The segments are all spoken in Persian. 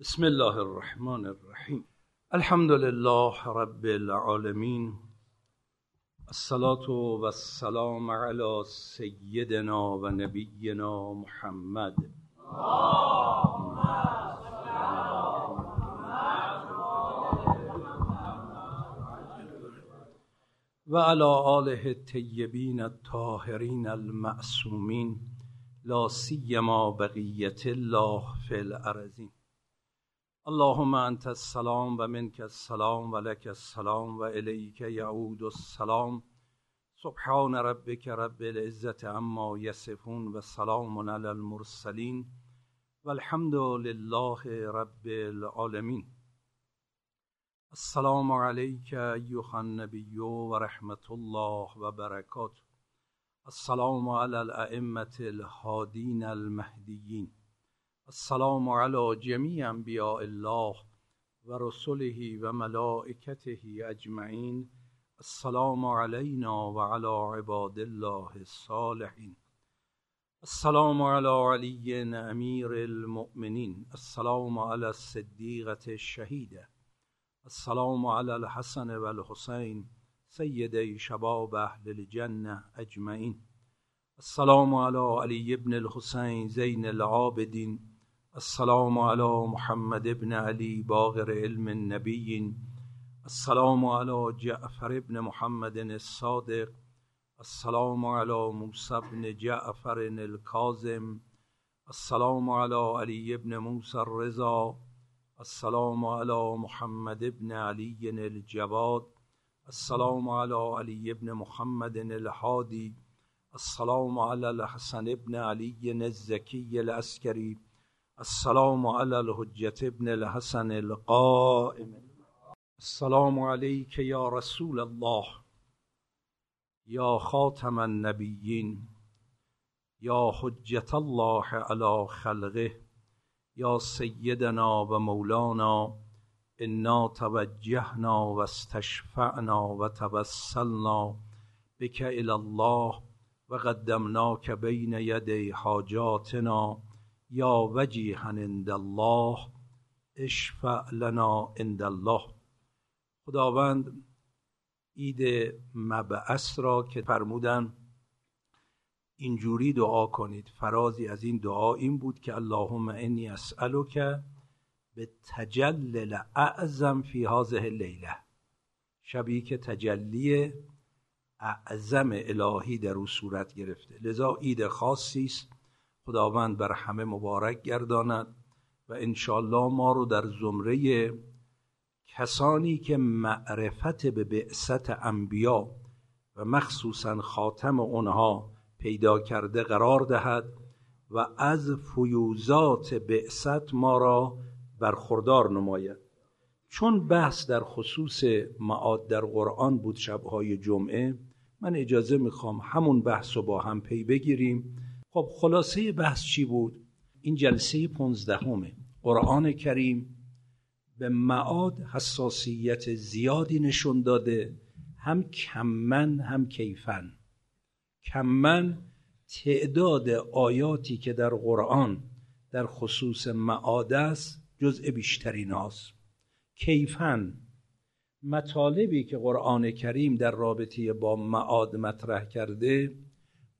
بسم الله الرحمن الرحیم الحمد لله رب العالمین الصلاة و السلام علی سیدنا و نبینا محمد و علی آله الطیبین الطاهرین المعصومین لا سیما بقیت الله فی الارضین اللهم انت السلام و منک السلام و لک السلام و الیک یعود السلام. سبحان ربک رب العزة عما یصفون و سلام علی المرسلین والحمد لله رب العالمین. السلام علیک ایها النبی و رحمت الله و برکاته. السلام علی الائمة الهادین المهدیین. السلام علی جمیع انبیاء الله و رسله و ملائکته اجمعین السلام علینا و علی عباد الله الصالحین السلام علی علی امیر المؤمنین السلام علی الصدیقة الشهیده السلام علی الحسن و الحسین سیدی شباب اهل الجنه اجمعین السلام علی علی ابن الحسین زین العابدین السلام علی محمد ابن علی باقر علم النبیین السلام علی جعفر ابن محمد الصادق. السلام علی موسی ابن جعفر الکاظم. السلام علی علی ابن موسی الرضا. السلام علی محمد ابن علی الجواد. السلام علی علی ابن محمد الهادی. السلام علی الحسن ابن علی الزکی العسکری. السلام علی الحجة ابن الحسن القائم. السلام علیک یا رسول الله یا خاتم النبیین یا حجة الله علی خلقه یا سیدنا و مولانا انا توجهنا و استشفعنا و توسلنا بک الی الله و قدمناک بین یدی حاجاتنا. یا وجیها عند الله اشفع لنا عند الله خداوند عید مبعث را که فرمودن اینجوری دعا کنید. فرازی از این دعا این بود که اللهم انی اسألک به تجلل اعظم فی هذه اللیله شبی که تجلی اعظم الهی در او صورت گرفته. لذا عید خاصی است. خداوند بر همه مبارک گرداند و انشالله ما رو در زمره کسانی که معرفت به بعثت انبیا و مخصوصا خاتم اونها پیدا کرده قرار دهد و از فیوزات بعثت ما را برخوردار نماید. چون بحث در خصوص معاد در قرآن بود شبهای جمعه من اجازه می‌خوام همون بحث رو با هم پی بگیریم. خب خلاصه بحث چی بود؟ این جلسه پونزدهمه. قرآن کریم به معاد حساسیت زیادی نشون داده هم کمن هم کیفن. کمن تعداد آیاتی که در قرآن در خصوص معاد است جزء بیشترین هاست. کیفن مطالبی که قرآن کریم در رابطه با معاد مطرح کرده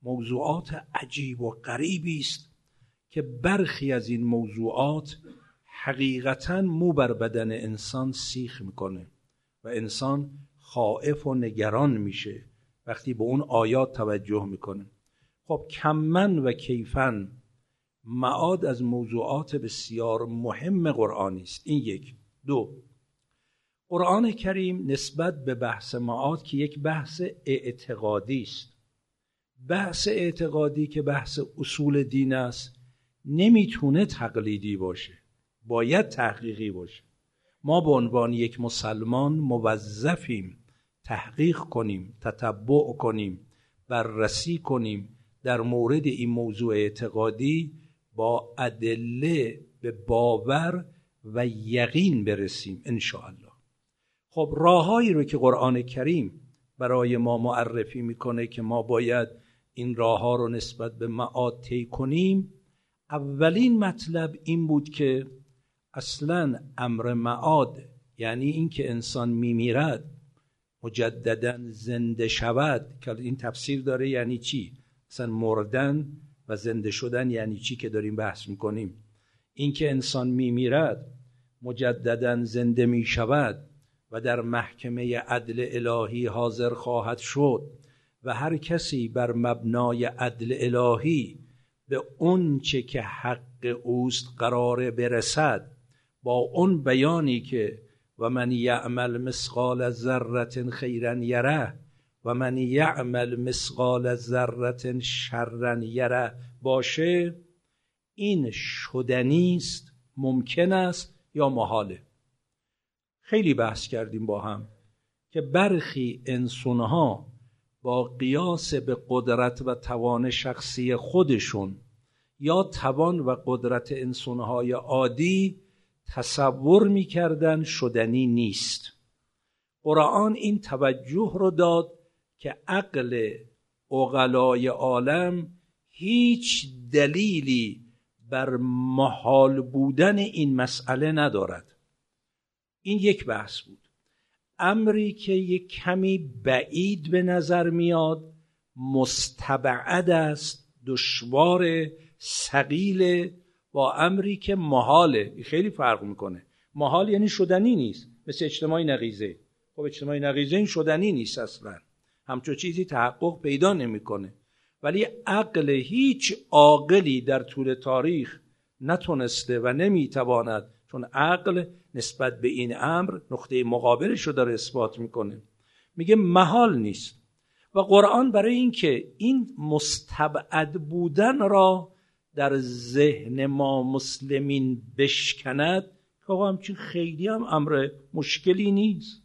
موضوعات عجیب و غریبی است که برخی از این موضوعات حقیقتا مو بر بدن انسان سیخ می‌کنه و انسان خائف و نگران میشه وقتی به اون آیات توجه می‌کنه. خب کمن و کیفن معاد از موضوعات بسیار مهم قرآنی است. این یک. دو قرآن کریم نسبت به بحث معاد که یک بحث اعتقادی است. بحث اعتقادی که بحث اصول دین است نمی‌تونه تقلیدی باشه. باید تحقیقی باشه. ما به عنوان یک مسلمان موظفیم تحقیق کنیم تتبع کنیم بررسی کنیم. در مورد این موضوع اعتقادی با ادله به باور و یقین برسیم ان الله خب راههایی رو که قرآن کریم برای ما معرفی می‌کنه که ما باید این راه ها رو نسبت به معاد طی کنیم. اولین مطلب این بود که اصلا امر معاد یعنی اینکه انسان میمیرد مجددا زنده شود. که این تفسیر داره یعنی چی؟ اصلا مردن و زنده شدن یعنی چی که داریم بحث می‌کنیم؟ اینکه انسان میمیرد مجددا زنده می شود و در محکمه عدل الهی حاضر خواهد شد. و هر کسی بر مبنای عدل الهی به اون که حق اوست قرار برسد با اون بیانی که و من یعمل مسقال ذره خیرا یره و من یعمل مسقال ذره شرا یره باشه این شدنی است ممکن است یا محاله. خیلی بحث کردیم با هم که برخی انسانها با قیاس به قدرت و توان شخصی خودشون یا توان و قدرت انسانهای عادی تصور می‌کردن شدنی نیست. قرآن این توجه رو داد که عقل اغلای عالم هیچ دلیلی بر محال بودن این مسئله ندارد. این یک بحث بود. امری که یک کمی بعید به نظر میاد مستبعد است دشوار سقیل با امری که محاله خیلی فرق می‌کنه. محال یعنی شدنی نیست مثل اجتماعی نقیزه. خب اجتماعی نقیزه این شدنی نیست اصلا. همچون چیزی تحقق پیدا نمی‌کنه. ولی عقل هیچ عاقلی در طول تاریخ نتونسته و نمی‌تواند چون عقل نسبت به این امر نقطه مقابلش رو داره اثبات می‌کنه. میگه محال نیست. و قرآن برای اینکه این مستبعد بودن را در ذهن ما مسلمین بشکند که آقا همچین خیلی هم امر مشکلی نیست.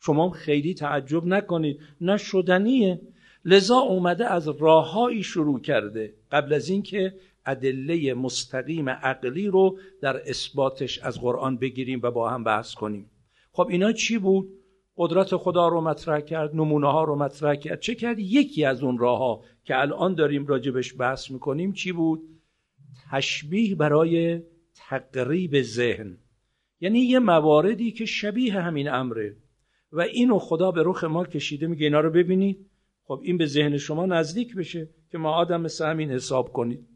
شما خیلی تعجب نکنید. نه شدنیه. لذا اومده از راههایی شروع کرده. قبل از اینکه ادله مستقیم عقلی رو در اثباتش از قرآن بگیریم و با هم بحث کنیم. خب اینا چی بود؟ قدرت خدا رو مطرح کرد نمونه ها رو مطرح کرد. چه کرد؟ یکی از اون راه ها که الان داریم راجبش بحث می‌کنیم چی بود؟ تشبیه برای تقریب ذهن. یعنی یه مواردی که شبیه همین امره. و اینو خدا به رخ ما کشیده میگه اینا رو ببینید. خب این به ذهن شما نزدیک بشه که ما آدم مثل همین حساب کنید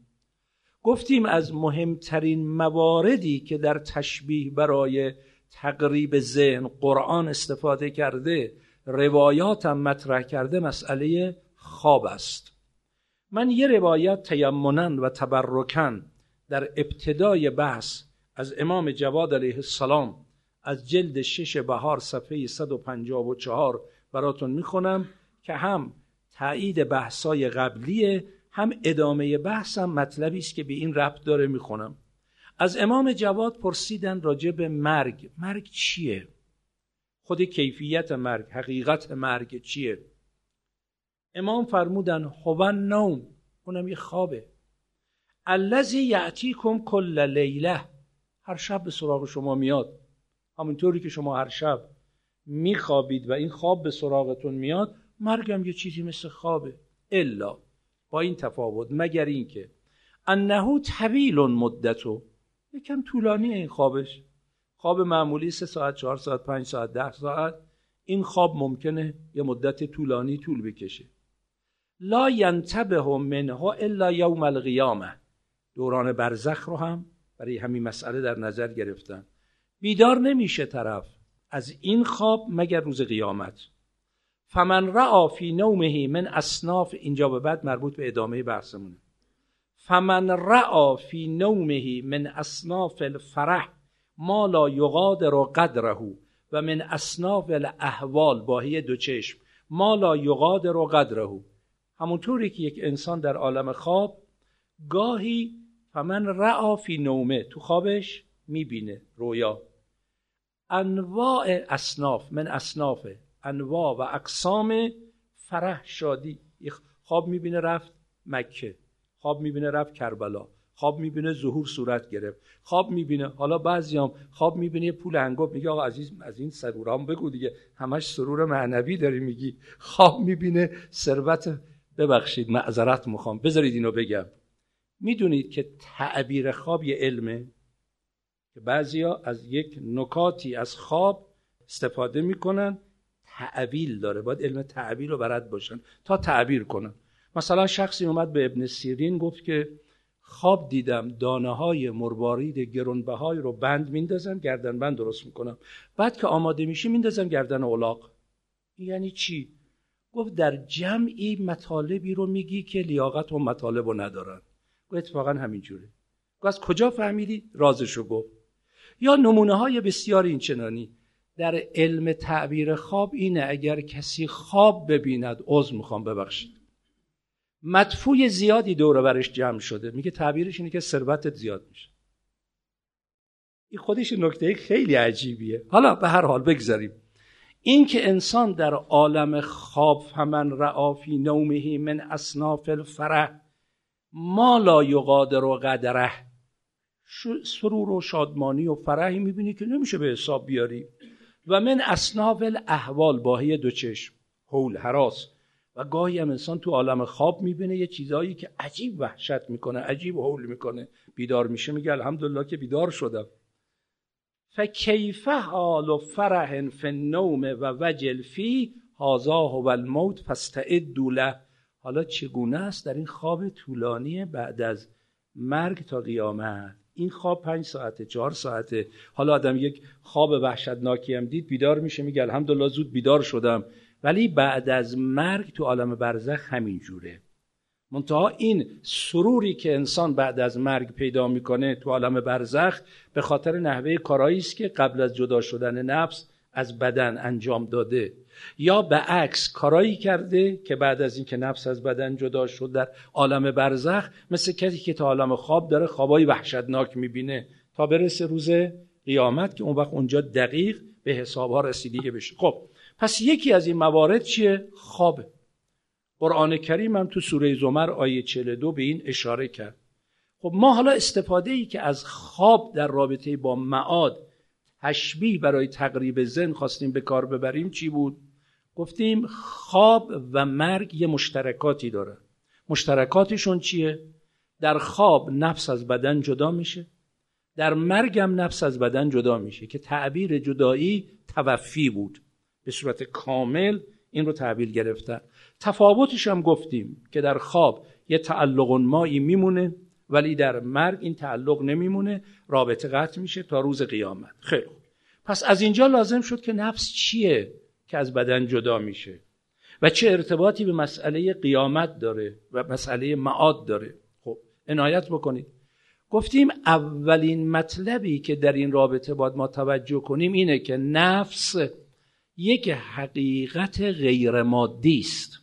گفتیم از مهمترین مواردی که در تشبیه برای تقریب ذهن قرآن استفاده کرده روایاتم مطرح کرده مسئله خواب است. من یه روایت تیمنن و تبرکن در ابتدای بحث از امام جواد علیه السلام از جلد شش بهار صفحه 154 براتون می‌خونم که هم تایید بحثای قبلیه هم ادامه بحثم مطلبی است که به این ربط داره می‌خونم. از امام جواد پرسیدن راجع به مرگ. مرگ چیه؟ خود کیفیت مرگ حقیقت مرگ چیه؟ امام فرمودن هو نوم اونم یه خوابه. الذی یعتیکم کل لیله. هر شب به سراغ شما میاد. همونطوری که شما هر شب میخوابید و این خواب به سراغتون میاد مرگم یه چیزی مثل خوابه. الا. این تفاوت مگر اینکه انه طویل مدتو یکم طولانی این خوابش. خواب معمولی سه ساعت چهار ساعت پنج ساعت ده ساعت. این خواب ممکنه یه مدت طولانی طول بکشه. لا ینتبه منه الا یوم القیامه. دوران برزخ رو هم برای همین مسئله در نظر گرفتن. بیدار نمیشه طرف از این خواب مگر روز قیامت. فمن رعا فی نومه من اصناف اینجا به بعد مربوط به ادامه بحثمونه. فمن رعا فی نومه من اصناف الفرح ما لا یقادر قدره و من اصناف الاحوال باهی دو چشم ما لا یقادر قدره. همونطوری که یک انسان در عالم خواب گاهی فمن رعا فی نومه تو خوابش می‌بینه رویا. انواع اصناف من اصناف انواع و اقسام فرح شادی. خواب می‌بینه رفت مکه. خواب می‌بینه رفت کربلا. خواب می‌بینه ظهور صورت گرفت. خواب می‌بینه حالا بعضیام خواب می‌بینه پول انگوب میگه آقا عزیز از این سرورام بگو دیگه. همش سرور معنوی داری میگی. خواب می‌بینه ثروت ببخشید معذرت می‌خوام. بذارید اینو بگم. می‌دونید که تعبیر خواب یه علمه؟ که بعضیا از یک نکاتی از خواب استفاده می‌کنن تعویل داره. باید علم تعویل رو برد باشن تا تعبیر کنن. مثلا شخصی اومد به ابن سیرین گفت که خواب دیدم دانه های مربارید گرونبهای رو بند میندازم گردن بند درست می‌کنم. بعد که آماده میشی میندازم گردن اولاق یعنی چی؟ گفت در جمعی مطالبی رو میگی که لیاقت و مطالب رو ندارن. گفت اتفاقا همینجوره. گفت از کجا فهمیدی؟ رازشو گفت. یا نمونه های بسیار این چنانی در علم تعبیر خواب اینه اگر کسی خواب ببیند عضو می‌خوام ببخشید. مدفوع زیادی دور برش جمع شده. میگه تعبیرش اینه که ثروتت زیاد میشه. این خودش نکته خیلی عجیبیه. حالا به هر حال بگذاریم. این که انسان در عالم خواب فمن رعافی نومهی من اصناف الفرح ما لا یقادر و قدره سرور و شادمانی و فرحی می‌بینی که نمیشه به حساب بیاری. و من اصناف الاحوال باهی دو چشم حول حراس. و گاهی هم انسان تو عالم خواب می‌بینه یه چیزایی که عجیب وحشت می‌کنه عجیب حول می‌کنه. بیدار میشه میگه الحمدلله که بیدار شدم. فکیف حال و فرح فی النوم و وجل فی هازا و الموت فاستعدوا له. حالا چگونه است؟ در این خواب طولانی بعد از مرگ تا قیامت. این خواب پنج ساعته چهار ساعته. حالا آدم یک خواب وحشتناکی هم دید بیدار میشه میگه الحمدلله زود بیدار شدم. ولی بعد از مرگ تو عالم برزخ همین جوره. منتها این سروری که انسان بعد از مرگ پیدا می‌کنه تو عالم برزخ به خاطر نحوه کارایی است که قبل از جدا شدن نفس از بدن انجام داده یا به عکس کارایی کرده که بعد از اینکه نفس از بدن جدا شد در عالم برزخ مثل کسی که تا عالم خواب داره خوابای وحشتناک می‌بینه. تا برسه روز قیامت که اون وقت اونجا دقیق به حسابها رسیدگی بشه. خب پس یکی از این موارد چیه؟ خوابه. قرآن کریم هم تو سوره زمر آیه 42 به این اشاره کرد. خب ما حالا استفاده ای که از خواب در رابطه با معاد تشبیه برای تقریب زن خواستیم به کار ببریم چی بود؟ گفتیم خواب و مرگ یه مشترکاتی داره. مشترکاتشون چیه؟ در خواب نفس از بدن جدا میشه در مرگ هم نفس از بدن جدا میشه که تعبیر جدایی توفی بود. به صورت کامل این رو تعبیر گرفتن. تفاوتش هم گفتیم که در خواب یه تعلق مایی میمونه. ولی در مرگ این تعلق نمیمونه. رابطه قطع میشه تا روز قیامت. خیلی پس از اینجا لازم شد که نفس چیه که از بدن جدا میشه و چه ارتباطی به مسئله قیامت داره و مسئله معاد داره. خب عنایت بکنید. گفتیم اولین مطلبی که در این رابطه باید ما توجه کنیم اینه که نفس یک حقیقت غیر مادی است.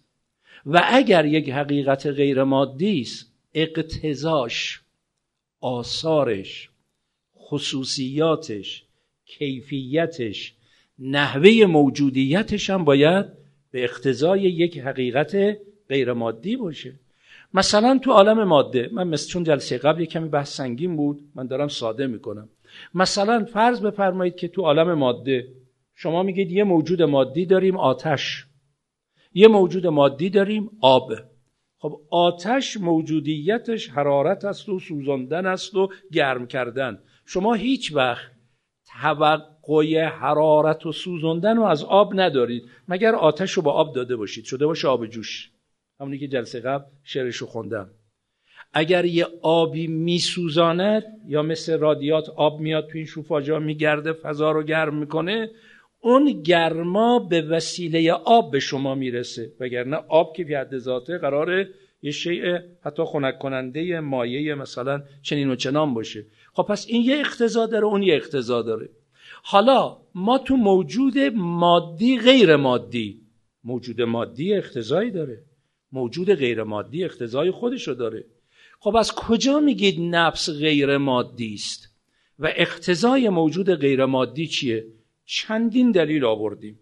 و اگر یک حقیقت غیر مادی است اقتضاش آثارش خصوصیاتش کیفیتش نحوه موجودیتش هم باید به اقتضای یک حقیقت غیر مادی باشه. مثلا تو عالم ماده من مثل چون جلسه قبل یک کمی بحث سنگین بود من دارم ساده می‌کنم. مثلا فرض بفرمایید که تو عالم ماده شما میگید یه موجود مادی داریم آتش یه موجود مادی داریم آب. خب آتش موجودیتش حرارت است و سوزاندن است و گرم کردن. شما هیچ وقت توقع حرارت و سوزاندن رو از آب ندارید. مگر آتش رو با آب داده باشید. شده باشه آب جوش. همونی که جلسه قبل شعرش رو خوندم. اگر یه آبی میسوزاند یا مثل رادیات آب میاد تو این شوفاجا میگرده فضا رو گرم می‌کنه اون گرما به وسیله آب به شما می‌رسه وگرنه آب که حد ذاته قراره یه شیء حتی خنک کننده مایه مثلا چنین و چنان باشه. خب پس این یه اقتضا داره اون یه اقتضا داره. حالا ما تو موجود مادی غیر مادی موجود مادی اقتضایی داره. موجود غیر مادی اقتضای خودشو داره. خب از کجا میگید نفس غیر مادی است؟ و اقتضای موجود غیر مادی چیه؟ چندین دلیل آوردیم.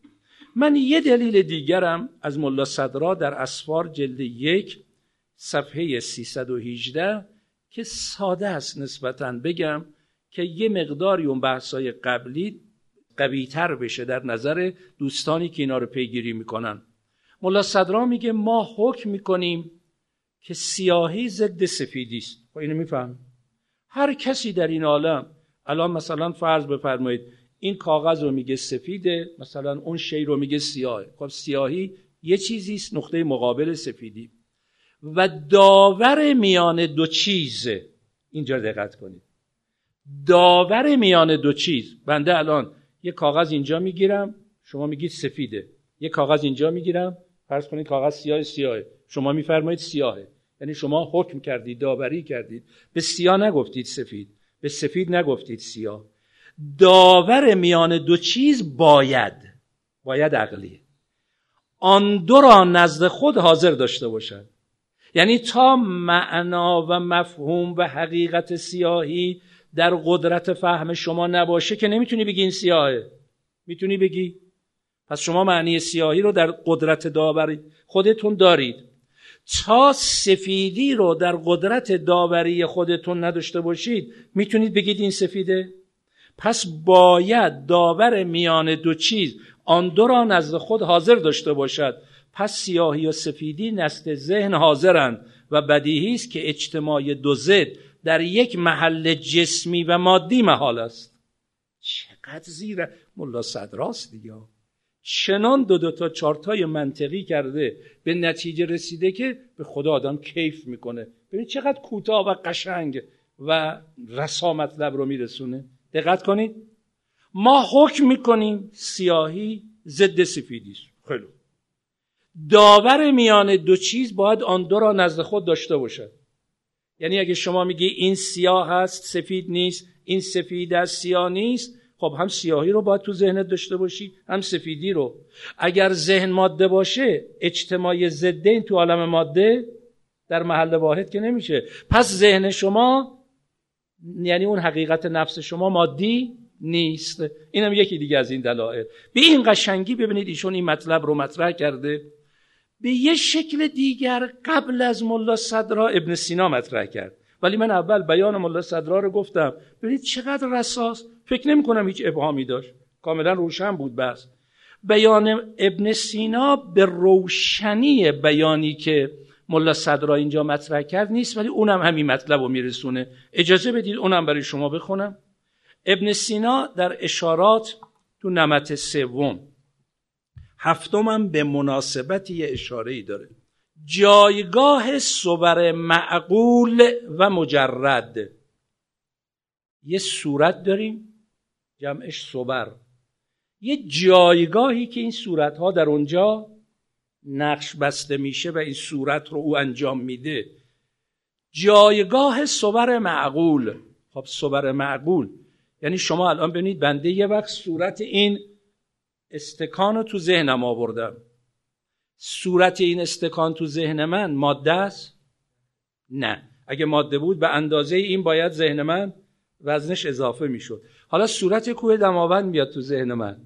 من یه دلیل دیگرم از ملا صدرا در اسفار جلد یک صفحه 318 که ساده است نسبتا بگم که یه مقداری اون بحثای قبلی قویتر بشه در نظر دوستانی که اینا رو پیگیری می‌کنن. ملا صدرا میگه ما حکم می‌کنیم که سیاهی ضد سفیدی است. خب اینو میفهم هر کسی در این عالم الان مثلا فرض بفرمایید این کاغذ رو میگه سفیده مثلا اون شی رو میگه سیاه. خب سیاهی یه چیزی است نقطه مقابل سفیدی. و داور میان دو چیز. اینجا دقت کنید. داور میان دو چیز. بنده الان یه کاغذ اینجا می‌گیرم شما میگید سفیده. یه کاغذ اینجا می‌گیرم فرض کنید کاغذ سیاه سیاهه. شما میفرمایید سیاهه. یعنی شما حکم کردید داوری کردید. به سیاه نگفتید سفید. به سفید نگفتید سیاه. داور میان دو چیز باید باید عقلیه آن دو را نزد خود حاضر داشته باشد. یعنی تا معنا و مفهوم و حقیقت سیاهی در قدرت فهم شما نباشه که نمی‌تونی بگی این سیاهه. می‌تونی بگی؟ پس شما معنی سیاهی رو در قدرت داوری خودتون دارید. تا سفیدی رو در قدرت داوری خودتون نداشته باشید می‌تونید بگید این سفیده؟ پس باید داور میان دو چیز آن دو را نزد خود حاضر داشته باشد. پس سیاهی و سفیدی نست ذهن حاضرند و بدیهی است که اجتماع دو ضد در یک محل جسمی و مادی محال است. چقدر زیر ملا صدراست دیگه چنان دو دو تا چارتای منطقی کرده به نتیجه رسیده که به خدا آدم کیف می‌کنه. ببین چقدر کوتاه و قشنگ و رسا مطلب رو میرسونه. دقت کنید. ما حکم می‌کنیم سیاهی ضد سفیدی خیلی داور میان دو چیز باید آن دو را نزد خود داشته باشد. یعنی اگه شما میگی این سیاه هست سفید نیست این سفید است سیاه نیست خب هم سیاهی رو باید تو ذهنت داشته باشی هم سفیدی رو. اگر ذهن ماده باشه اجتماع ضدین تو عالم ماده در محل واحد که نمیشه. پس ذهن شما یعنی اون حقیقت نفس شما مادی نیست. اینم یکی دیگه از این دلایل. به این قشنگی ببینید ایشون این مطلب رو مطرح کرده. به یه شکل دیگر قبل از ملا صدرا ابن سینا مطرح کرد. ولی من اول بیان ملا صدرا رو گفتم. ببینید چقدر رساس. فکر نمی کنم هیچ ابهامی داشت. کاملا روشن بود بس بیان ابن سینا به روشنی بیانی که ملا صدرا اینجا مطرح کرد نیست ولی اونم همین مطلب رو میرسونه. اجازه بدید اونم برای شما بخونم. ابن سینا در اشارات تو نمت سوم. هفتمم به مناسبت یه اشاره ای داره. جایگاه صبر معقول و مجرد. یه صورت داریم جمعش صبر یه جایگاهی که این صورت ها در اونجا نقش بسته میشه و این صورت رو او انجام میده. جایگاه صبر معقول. خب صبر معقول. یعنی شما الان ببینید بنده یه وقت صورت این استکان رو تو ذهنم آوردم. صورت این استکان تو ذهن من ماده است؟ نه. اگه ماده بود به اندازه این باید ذهن من وزنش اضافه می‌شد. حالا صورت کوه دماوند میاد تو ذهن من.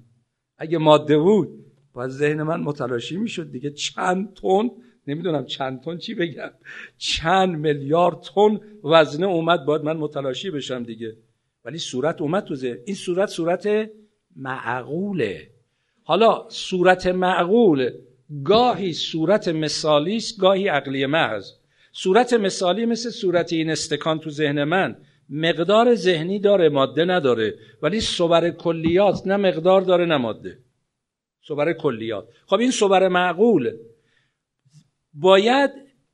اگه ماده بود باید ذهن من متلاشی می‌شد دیگه. چند تن نمی‌دونم چند تن چی بگم. چند میلیارد تن وزنه اومد باید من متلاشی بشم دیگه. ولی صورت اومد تو ذهن. این صورت صورت معقوله. حالا صورت معقول گاهی صورت مثالی است گاهی عقلی محض. صورت مثالی مثل صورت این استکان تو ذهن من مقدار ذهنی داره ماده نداره. ولی صبر کلیات نه مقدار داره نه ماده. صبر کلیات. خب این صبر معقول. باید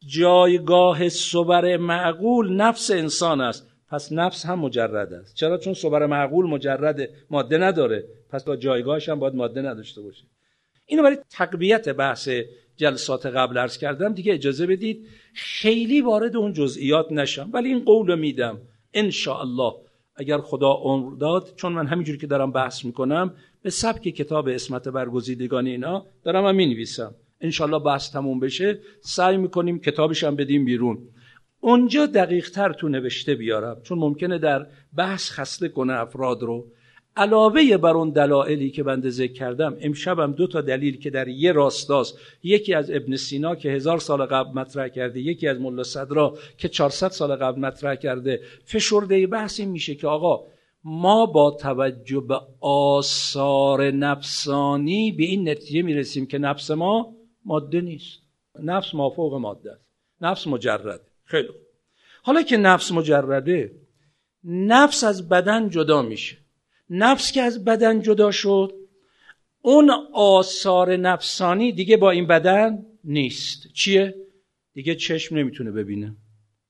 جایگاه صبر معقول نفس انسان است. پس نفس هم مجرد است. چرا؟ چون صبر معقول مجرد ماده نداره. پس با جایگاهش هم باید ماده نداشته باشه. اینو برای تقویت بحث جلسات قبل ارز کردم. دیگه اجازه بدید. خیلی وارد اون جزئیات نشم. ولی این قول میدم. ان الله اگر خدا عمر داد چون من همینجوری که دارم بحث می‌کنم به سبک کتاب اسمت برگزیدگان اینا دارم هم می‌نویسم. انشالله بحث تموم بشه. سعی می‌کنیم کتابش هم بدیم بیرون. اونجا دقیق تر تو نوشته بیارم چون ممکنه در بحث خسته کنه افراد رو. علاوه بر اون دلایلی که بنده ذکر کردم امشبم دو تا دلیل که در یه راستاست. یکی از ابن سینا که هزار سال قبل مطرح کرده یکی از ملا صدرا که 400 سال قبل مطرح کرده. فشرده بحث این میشه که آقا ما با توجه به آثار نفسانی به این نتیجه می‌رسیم که نفس ما ماده نیست. نفس مافوق ماده است. نفس مجرد خیلی حالا که نفس مجرده نفس از بدن جدا میشه. نفس که از بدن جدا شد اون آثار نفسانی دیگه با این بدن نیست. چیه؟ دیگه چشم نمی‌تونه ببینه.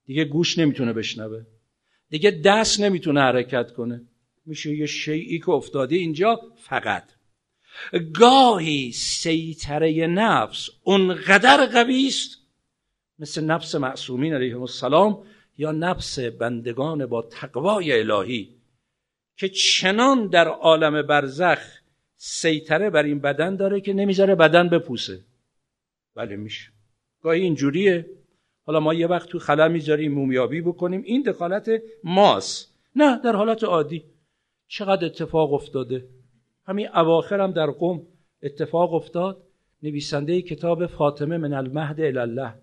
دیگه گوش نمی‌تونه بشنوه. دیگه دست نمی‌تونه حرکت کنه. میشه یه شیعی که افتاده اینجا فقط. گاهی سیطره نفس اونقدر قوی است مثل نفس معصومین علیهم السلام یا نفس بندگان با تقوای الهی که چنان در عالم برزخ سیطره بر این بدن داره که نمی‌ذاره بدن بپوسه. بله میشه. گاهی اینجوریه. حالا ما یه وقت تو خلا می‌ذاریم مومیابی بکنیم. این دخالت ماست. نه در حالت عادی. چقدر اتفاق افتاده؟ همین اواخر هم در قوم اتفاق افتاد. نویسنده کتاب فاطمه من المهد الله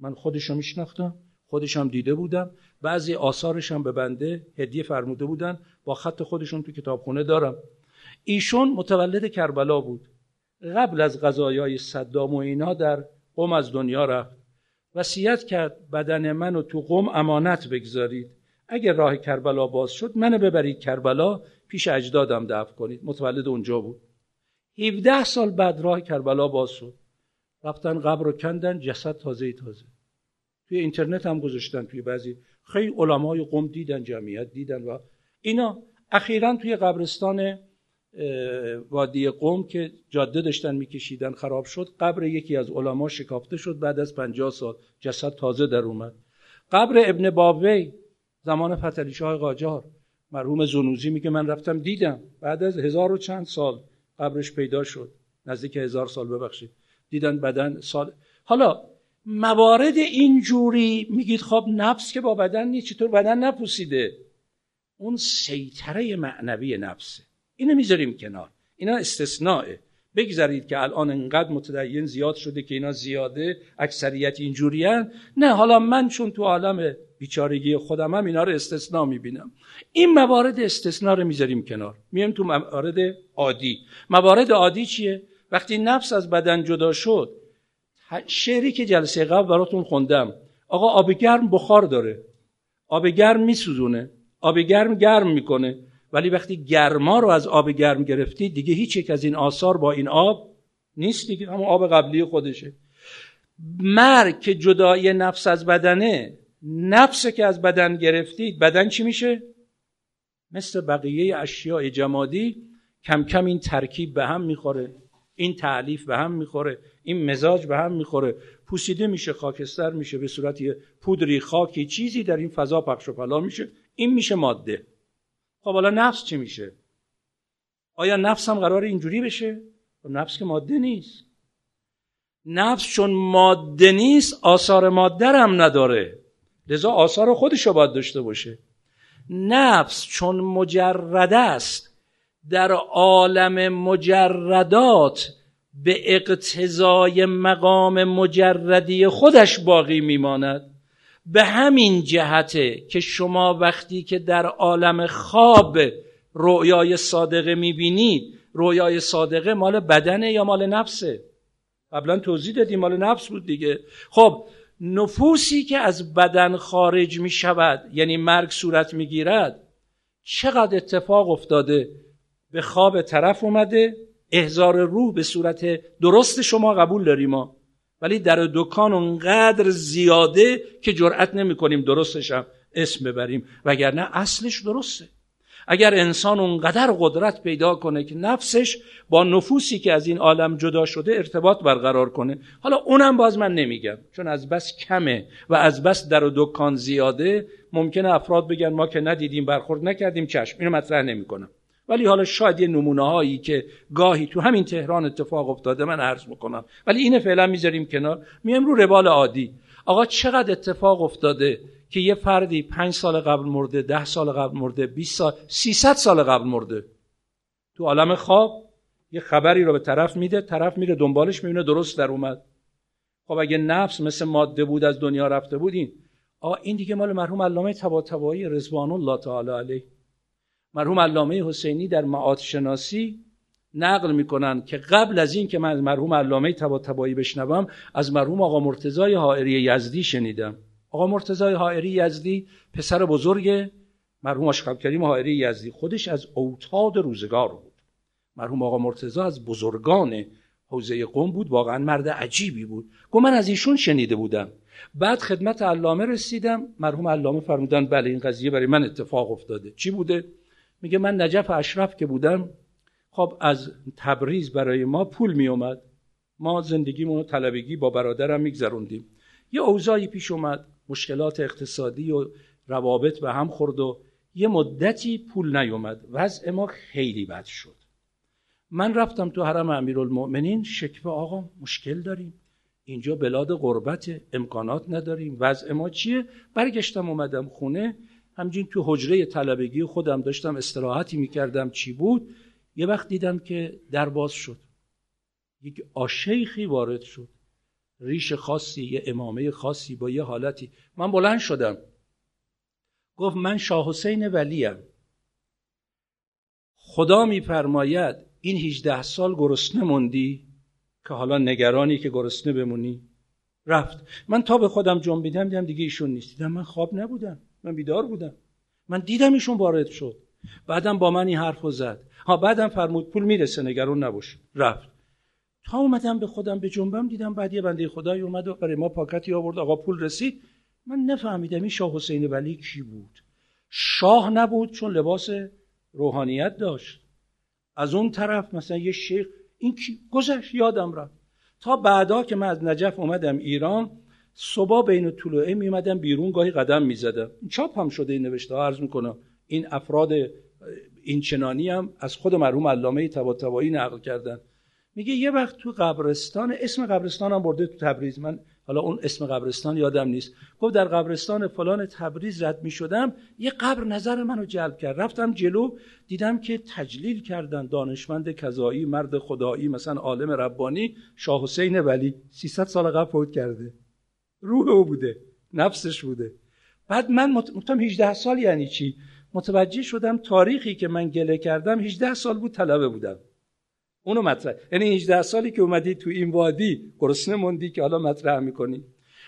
من خودشو میشناختم خودشم دیده بودم. بعضی آثارش هم به بنده هدیه فرموده بودن. با خط خودشون تو کتابخونه دارم. ایشون متولد کربلا بود. قبل از غذایای صدام و اینا در قوم از دنیا رفت. وصیت کرد بدن منو تو قوم امانت بگذارید. اگر راه کربلا باز شد منو ببرید کربلا پیش اجدادم دفن کنید. متولد اونجا بود. 17 سال بعد راه کربلا باز شد. رفتن قبر رو کندن جسد تازه تازه. توی اینترنت هم گذاشتن توی بعضی. خیلی علمای قوم دیدن جمعیت دیدن و اینا. اخیرا توی قبرستان وادی قوم که جاده داشتن میکشیدن خراب شد. قبر یکی از علما شکافته شد. بعد از پنجاه سال جسد تازه در اومد. قبر ابن بابوی زمان فتلی شاه قاجار مرحوم زنوزی میگه من رفتم دیدم. بعد از هزار و چند سال قبرش پیدا شد. نزدیک هزار سال ببخشید. دیدن بدن سال. حالا موارد اینجوری میگید خب نفس که با بدن نیست چطور بدن نپوسیده؟ اون سیطره معنوی نفسه. اینو می‌ذاریم کنار. اینا استثناءه. بگذارید که الان انقدر متدین زیاد شده که اینا زیاده اکثریت اینجوریان نه حالا من چون تو عالم بیچارگی خودم هم اینا رو استثناء می‌بینم. این موارد استثناء رو می‌ذاریم کنار. میایم تو موارد عادی. موارد عادی چیه؟ وقتی نفس از بدن جدا شد شعری که جلسه قبل براتون خوندم. آقا آب گرم بخار داره. آب گرم میسوزونه. آب گرم گرم می‌کنه. ولی وقتی گرما رو از آب گرم گرفتی دیگه هیچ یک از این آثار با این آب نیست دیگه همون آب قبلی خودشه. مرگ که جدای نفس از بدنه نفس که از بدن گرفتید بدن چی میشه؟ مثل بقیه اشیاء جمادی کم کم این ترکیب به هم می‌خوره این تعلیف به هم می‌خوره این مزاج به هم می‌خوره. پوسیده میشه خاکستر میشه به صورت پودری خاکی چیزی در این فضا پخش و پلا میشه. این میشه ماده. خب حالا نفس چی میشه؟ آیا نفس هم قرار اینجوری بشه؟ خب نفس که ماده نیست. نفس چون ماده نیست آثار ماده هم نداره. لذا آثار خودش رو باید داشته باشه. نفس چون مجرد است در عالم مجردات به اقتضای مقام مجردی خودش باقی میماند. به همین جهته که شما وقتی که در عالم خواب رویای صادقه می‌بینید رویای صادقه مال بدنه یا مال نفسه؟ قبلا توضیح دادیم مال نفس بود دیگه. خب نفوسی که از بدن خارج می شود یعنی مرگ صورت می گیرد چقدر اتفاق افتاده؟ به خواب طرف اومده احزار روح به صورت درست شما قبول داریم ما. ولی در دکان اونقدر زیاده که جرأت نمی کنیم درستشم اسم ببریم. وگرنه اصلش درسته. اگر انسان اونقدر قدرت پیدا کنه که نفسش با نفوسی که از این عالم جدا شده ارتباط برقرار کنه. حالا اونم باز من نمیگم چون از بس کمه و از بس در و دکان زیاده. ممکنه افراد بگن ما که ندیدیم برخورد نکردیم چشم. اینو مطرح نمی‌کنم. ولی حالا شاید یه نمونه هایی که گاهی تو همین تهران اتفاق افتاده من عرض می‌کنم. ولی اینه فعلا می‌ذاریم کنار. میام رو روال عادی. آقا چقدر اتفاق افتاده که یه فردی پنج سال قبل مرده ده سال قبل مرده 20 سال 300 سال قبل مرده. تو عالم خواب یه خبری رو به طرف میده طرف میره دنبالش می‌بینه درست در اومد. خب اگه نفس مثل ماده بود از دنیا رفته بودین آقا این دیگه مال مرحوم علامه طباطبایی رضوان الله تعالی علیه. مرحوم علامه حسینی در معاد شناسی نقل می‌کنن که قبل از این که من از مرحوم علامه طباطبایی بشنوم از مرحوم آقا مرتضای حائری یزدی شنیدم. آقا مرتضای حائری یزدی پسر بزرگ مرحوم آشقب کریم حائری یزدی خودش از اوتاد روزگار بود. مرحوم آقا مرتضی از بزرگان حوزه قوم بود واقعا مرد عجیبی بود. گفت من از ایشون شنیده بودم. بعد خدمت علامه رسیدم. مرحوم علامه فرمودن بله این قضیه برای من اتفاق افتاده. چی بوده؟ میگه من نجف اشرف که بودم خب از تبریز برای ما پول می اومد ما زندگیمون طلبگی با برادرم میگذروندیم. یه اوضاعی پیش اومد مشکلات اقتصادی و روابط به هم خورد و یه مدتی پول نیومد. وضع ما خیلی بد شد. من رفتم تو حرم امیرالمؤمنین شکوه آقا مشکل داریم. اینجا بلاد غربت امکانات نداریم. وضع ما چیه؟ برگشتم اومدم خونه. همجین تو حجره طلبگی خودم داشتم استراحتی می‌کردم چی بود یه وقت دیدم که در باز شد. یک آشیخی وارد شد. ریش خاصی یه امامه خاصی با یه حالتی. من بلند شدم. گفت من شاه حسین ولیم. خدا میفرماید این 18 سال گرسنه موندی که حالا نگرانی که گرسنه بمونی. رفت. من تا به خودم جنبیدم دیدم دیگه ایشون نیست. دیدم من خواب نبودم. من بیدار بودم. من دیدم ایشون وارد شد. بعدم با من این حرف زد. ها بعدم فرمود پول می‌رسه نگران نباش. رفت. تا اومدم به خودم به جنبم دیدم بعد یه بنده خدایی اومد و برای ما پاکتی آورد. آقا پول رسید. من نفهمیدم این شاه حسین ولی کی بود. شاه نبود چون لباس روحانیت داشت. از اون طرف مثلا یه شیخ این کی؟ گذشت یادم رفت. تا بعدا که من از نجف اومدم ایران صبح بین طلوعه میمدم بیرون گاهی قدم می‌زدم چاپ هم شده این نوشته ها عرض می‌کنم این افراد این چنانی هم از خود مرحوم علامه طباطبایی نقل کردن. میگه یه وقت تو قبرستان اسم قبرستان هم برده تو تبریز. من حالا اون اسم قبرستان یادم نیست. گفت در قبرستان فلان تبریز رد می شدم یه قبر نظر منو جلب کرد. رفتم جلو دیدم که تجلیل کردن دانشمند کذایی مرد خدایی مثلا عالم ربانی شاه حسین ولی. 300 سال قبل فوت کرده. روح او بوده نفسش بوده. بعد من متم 18 سال یعنی چی؟ متوجه شدم تاریخی که من گله کردم 18 سال بود طلبه بودم. اونو مطرح یعنی 18 سالی که اومدی تو این وادی گرسنه موندی که حالا مطرح می‌کنی.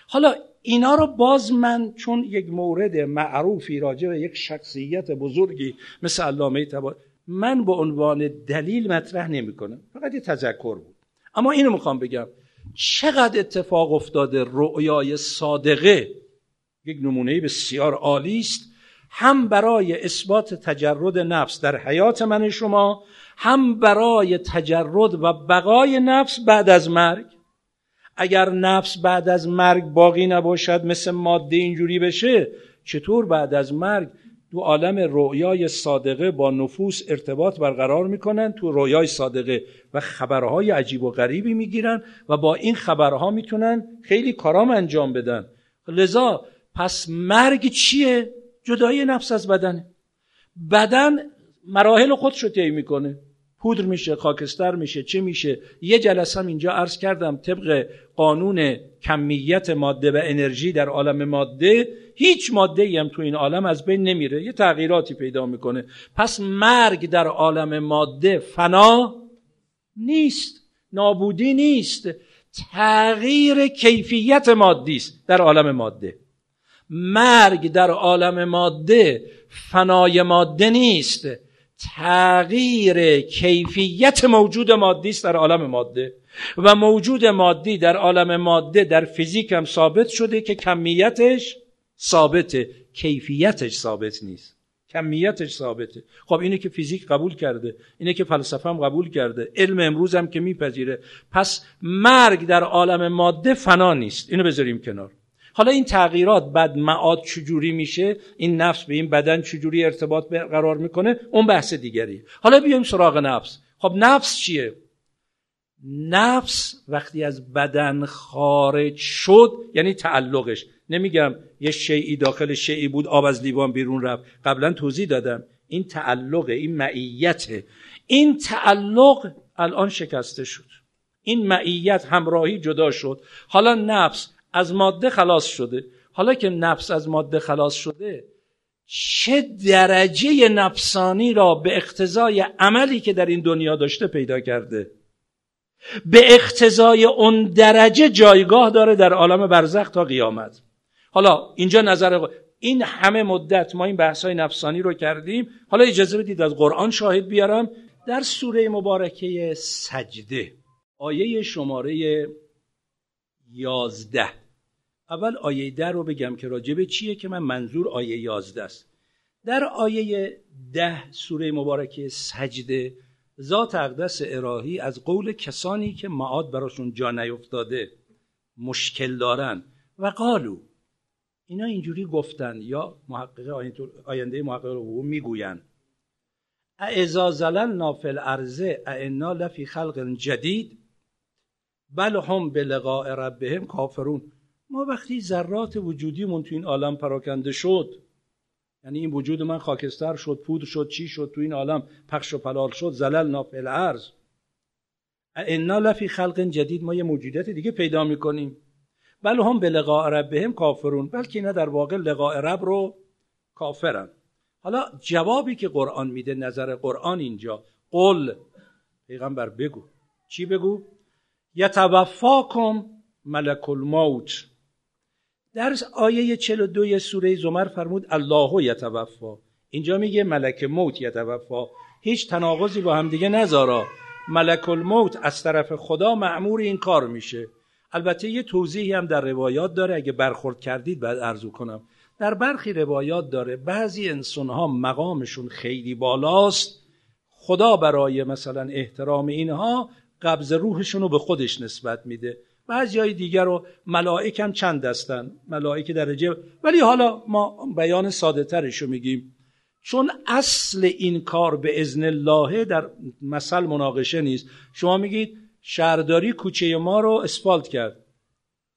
حالا اینا رو باز من چون یک مورد معروفی راجع به یک شخصیت بزرگی مثل علامه تبا من به عنوان دلیل مطرح نمی‌کنم. فقط یه تذکر بود. اما اینو می‌خوام بگم. چقدر اتفاق افتاده رؤیای صادقه؟ یک نمونه بسیار عالی است. هم برای اثبات تجرد نفس در حیات من شما هم برای تجرد و بقای نفس بعد از مرگ. اگر نفس بعد از مرگ باقی نباشد مثل ماده اینجوری بشه چطور بعد از مرگ تو عالم رویای صادقه با نفوس ارتباط برقرار می‌کنن تو رویای صادقه و خبرهای عجیب و غریبی می‌گیرن و با این خبرها می‌تونن خیلی کارام انجام بدن. لذا پس مرگ چیه؟ جدای نفس از بدنه. بدن مراحل خودش رو طی می‌کنه. پودر میشه خاکستر میشه چه میشه؟ یه جلسه هم اینجا عرض کردم طبق قانون کمیت ماده و انرژی در عالم ماده هیچ ماده هم تو این عالم از بین نمیره. یه تغییراتی پیدا می‌کنه. پس مرگ در عالم ماده فنا نیست نابودی نیست. تغییر کیفیت مادی است در عالم ماده. مرگ در عالم ماده فنای ماده نیست. تغییر کیفیت موجود مادی است در عالم ماده. و موجود مادی در عالم ماده در فیزیک هم ثابت شده که کمیتش ثابته کیفیتش ثابت نیست. کمیتش ثابته. خب اینه که فیزیک قبول کرده اینه که فلسفه هم قبول کرده علم امروز هم که میپذیره. پس مرگ در عالم ماده فنا نیست. اینو بذاریم کنار. حالا این تغییرات بعد معاد چجوری میشه؟ این نفس به این بدن چجوری ارتباط برقرار می‌کنه؟ اون بحث دیگری. حالا بیایم سراغ نفس. خب نفس چیه؟ نفس وقتی از بدن خارج شد یعنی تعلقش. نمیگم یه شیعی داخل شیعی بود آب از لیوان بیرون رفت. قبلا توضیح دادم. این تعلق این معیته این تعلق الان شکسته شد. این معیت همراهی جدا شد. حالا نفس از ماده خلاص شده. حالا که نفس از ماده خلاص شده چه درجه نفسانی را به اقتضای عملی که در این دنیا داشته پیدا کرده؟ به اقتضای اون درجه جایگاه داره در عالم برزخ تا قیامت. حالا اینجا نظر این همه مدت ما این بحث های نفسانی رو کردیم. حالا اجازه بدید از قرآن شاهد بیارم. در سوره مبارکه سجده آیه شماره یازده. اول آیه ده رو بگم که راجبه چیه که من منظور آیه یازده است. در آیه ده سوره مبارکه سجده ذات اقدس الهی از قول کسانی که معاد براشون جا نیفتاده مشکل دارن. و قالو اینا اینجوری گفتن یا محقق آینده محقق رو می‌گوین اعزا زللنا فی الارض اعنا لفی خلق جدید بل هم به لقاء ربهم کافرون. ما وقتی ذرات وجودیمون تو این عالم پراکنده شد یعنی این وجود من خاکستر شد پود شد چی شد تو این عالم پخش و پلال شد زلل فی الارض. انا لفی خلق جدید. ما یه موجودیت دیگه پیدا می‌کنیم. بل هم به لقاء ربهم کافرون بلکه اینا در واقع لقاء رب رو کافرن. حالا جوابی که قرآن میده نظر قرآن اینجا. قل پیغمبر بگو. چی بگو؟ یتوفاکم ملک الموت. در آیه 42 سوره زمر فرمود الله یتوفا. اینجا میگه ملک موت یتوفا. هیچ تناقضی با هم دیگه نذارا. ملک الموت از طرف خدا معمور این کار میشه. البته یه توضیحی هم در روایات داره اگه برخورد کردید بعد ارزو کنم. در برخی روایات داره بعضی انسان ها مقامشون خیلی بالاست خدا برای مثلا احترام اینها قبض روحشون رو به خودش نسبت میده. بعضی های دیگر رو ملائک هم چند دستن ملائک درجه ولی حالا ما بیان ساده ترش میگیم. چون اصل این کار به ازن الله در مثل مناقشه نیست. شما میگید شهرداری کوچه ما رو اسفالت کرد.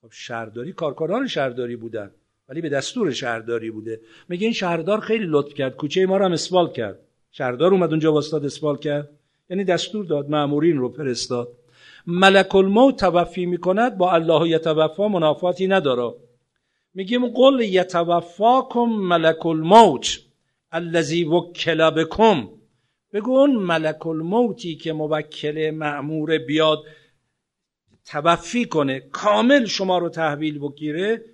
خب شهرداری کارکنان شهرداری بودن ولی به دستور شهرداری بوده. میگه این شهردار خیلی لطف کرد کوچه ما رو هم اسفالت کرد. شهردار اومد اونجا واسطاد اسفالت کرد. یعنی دستور داد مامورین رو فرستاد. ملک الموت توفی می‌کند با الله یتوفا منافاتی نداره. میگیم قل یتوفاکم ملک الموت الذی وکل بکم. بگو اون ملک الموتی که موکل معمور بیاد توفی کنه کامل شما رو تحویل بگیره.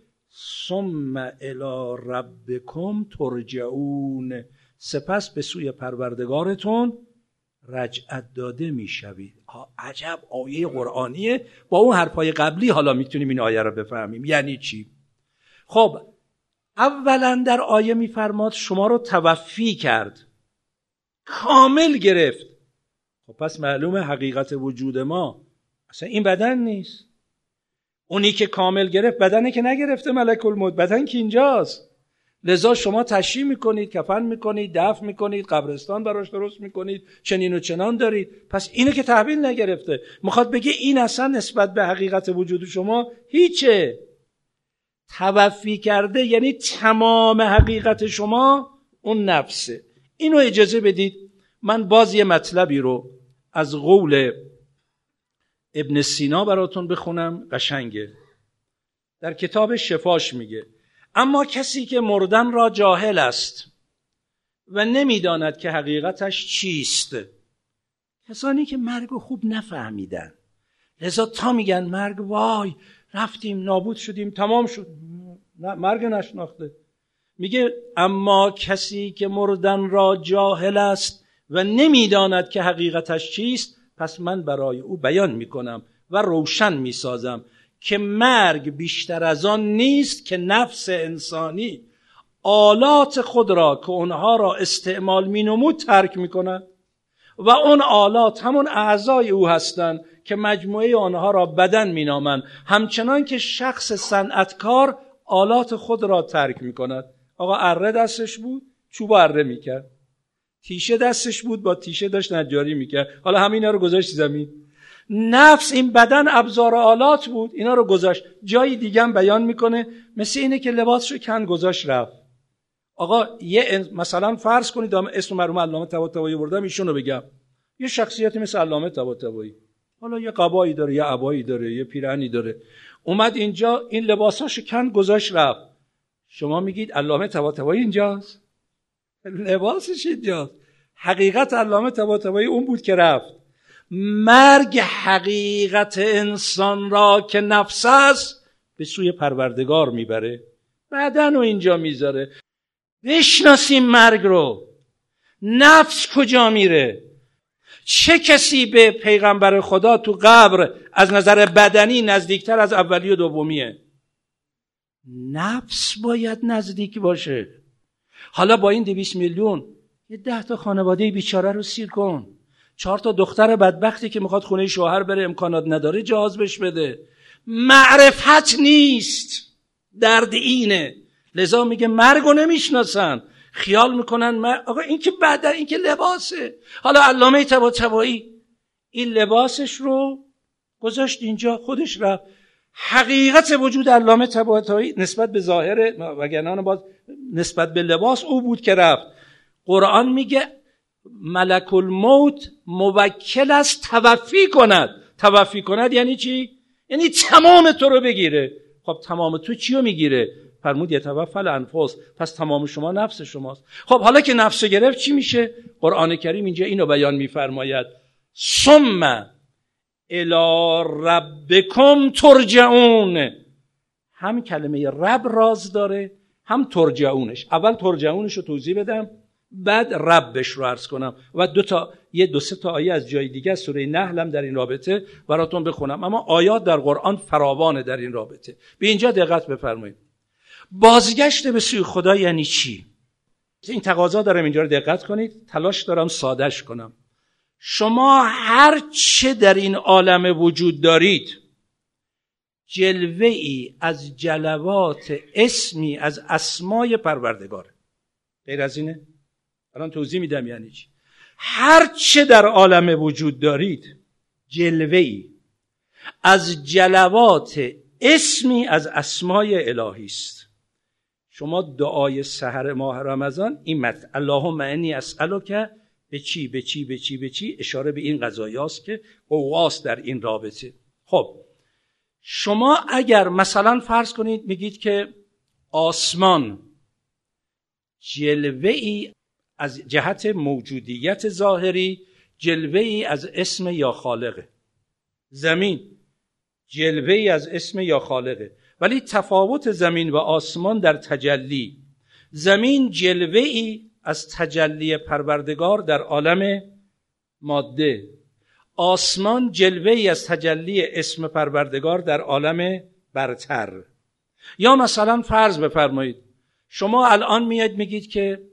ثم الی ربکم ترجعون. سپس به سوی پروردگارتون رجعت داده می‌شوید. عجب آیه قرآنیه. با اون حرفای قبلی حالا می‌تونیم این آیه رو بفهمیم. یعنی چی؟ خب اولا در آیه میفرماد شما رو توفی کرد. کامل گرفت. خب پس معلومه حقیقت وجود ما اصلا این بدن نیست. اونی که کامل گرفت بدنه که نگرفته ملک الموت. بدن که اینجاست. لذا شما تشریح می‌کنید کفن می‌کنید دفن می‌کنید قبرستان براش درست می‌کنید چنین و چنان دارید. پس اینو که تحویل نگرفته. می‌خواد بگه این اصلا نسبت به حقیقت وجود شما هیچه. توفی کرده یعنی تمام حقیقت شما اون نفسه. اینو اجازه بدید من باز یه مطلبی رو از قول ابن سینا براتون بخونم قشنگه. در کتاب شفاش میگه اما کسی که مردن را جاهل است و نمی‌داند که حقیقتش چیست. کسانی که مرگ خوب نفهمیدن. لذا تا میگن مرگ وای رفتیم نابود شدیم تمام شد. مرگ نشناخته. میگه اما کسی که مردن را جاهل است و نمی‌داند که حقیقتش چیست پس من برای او بیان می‌کنم و روشن می‌سازم که مرگ بیشتر از آن نیست که نفس انسانی. آلات خود را که اونها را استعمال مینمود ترک می‌کند و اون آلات همون اعضای او هستند که مجموعه آنها را بدن مینامند. همچنان که شخص صنعتکار آلات خود را ترک می‌کند. آقا اره دستش بود چوب اره می‌کرد. تیشه دستش بود با تیشه داشت نجاری می‌کرد. حالا همین رو گذاشت زمین. نفس این بدن ابزار آلات بود اینا رو گذاشت. جایی دیگه بیان می‌کنه مثل اینه که لباسشو کن گذاشت رفت. آقا یه مثلا فرض کنید اسم مرحوم علامه طباطبایی بردم ایشون رو بگم. یه شخصیتی مثل علامه طباطبایی. حالا یه قبایی داره یه عبایی داره یه پیرهنی داره. اومد اینجا این لباساشو کن گذاشت رفت. شما میگید علامه طباطبایی اینجاست؟ لباسش اینجاست حقیقت علامه طباطبایی اون بود که رفت. مرگ حقیقت انسان را که نفس است به سوی پروردگار می‌بره. بدن و اینجا می‌ذاره. بشناسیم مرگ رو. نفس کجا میره؟ چه کسی به پیغمبر خدا تو قبر از نظر بدنی نزدیکتر از اولی و دومیه؟ نفس باید نزدیک باشه. حالا با این دویست میلیون یه ده تا خانواده بیچاره رو سیر کن. چهار تا دختر بدبختی که می‌خواد خونه شوهر بره امکانات نداره جهاز بش بده. معرفت نیست. درد اینه. لذا میگه مرگ نمی‌شناسن. خیال می‌کنن آقا این که بعد این که لباسه. حالا علامه تبا تبایی این لباسش رو گذاشت اینجا خودش رفت. حقیقت وجود علامه تبایی نسبت به ظاهر وگرنه باز نسبت به لباس او بود که رفت. قرآن میگه ملک الموت موکل است توفی کند. توفی کند یعنی چی؟ یعنی تمام تو رو بگیره. خب تمام تو چی رو می‌گیره؟ فرمود یتوفل انفس. پس تمام شما نفس شماست. خب حالا که نفس گرفت چی میشه؟ قرآن کریم اینجا اینو بیان میفرماید. ثم الی ربکم ترجعون. هم کلمه رب راز داره هم ترجعونش. اول ترجعونش رو توضیح بدم بعد ربش رو عرض کنم. و دو تا یه دو سه تا آیه از جای دیگه سوره نحلم در این رابطه براتون بخونم. اما آیات در قرآن فراوانه در این رابطه. به اینجا دقت بفرمایید. بازگشت به سوی خدا یعنی چی؟ این تقاضا دارم اینجا رو دقت کنید. تلاش دارم سادش کنم. شما هر چه در این عالم وجود دارید جلوه ای از جلوات اسمی از اسمای پروردگار. غیر از اینه؟ الان توضیح میدم یعنی چی. هر چه در عالم وجود دارید جلوه ای از جلوات اسمی از اسمای الهی است. شما دعای سحر ماه رمضان این مت اللهم انی اسالک به چی به چی به چی به چی؟ اشاره به این قضایی است که قواس در این رابطه. خب شما اگر مثلا فرض کنید میگید که آسمان جلوه ای از جهت موجودیت ظاهری جلوه ای از اسم یا خالقه. زمین جلوه ای از اسم یا خالقه. ولی تفاوت زمین و آسمان در تجلی. زمین جلوه ای از تجلی پروردگار در عالم ماده آسمان جلوه ای از تجلی اسم پروردگار در عالم برتر. یا مثلا فرض بفرمایید شما الان میاد میگید که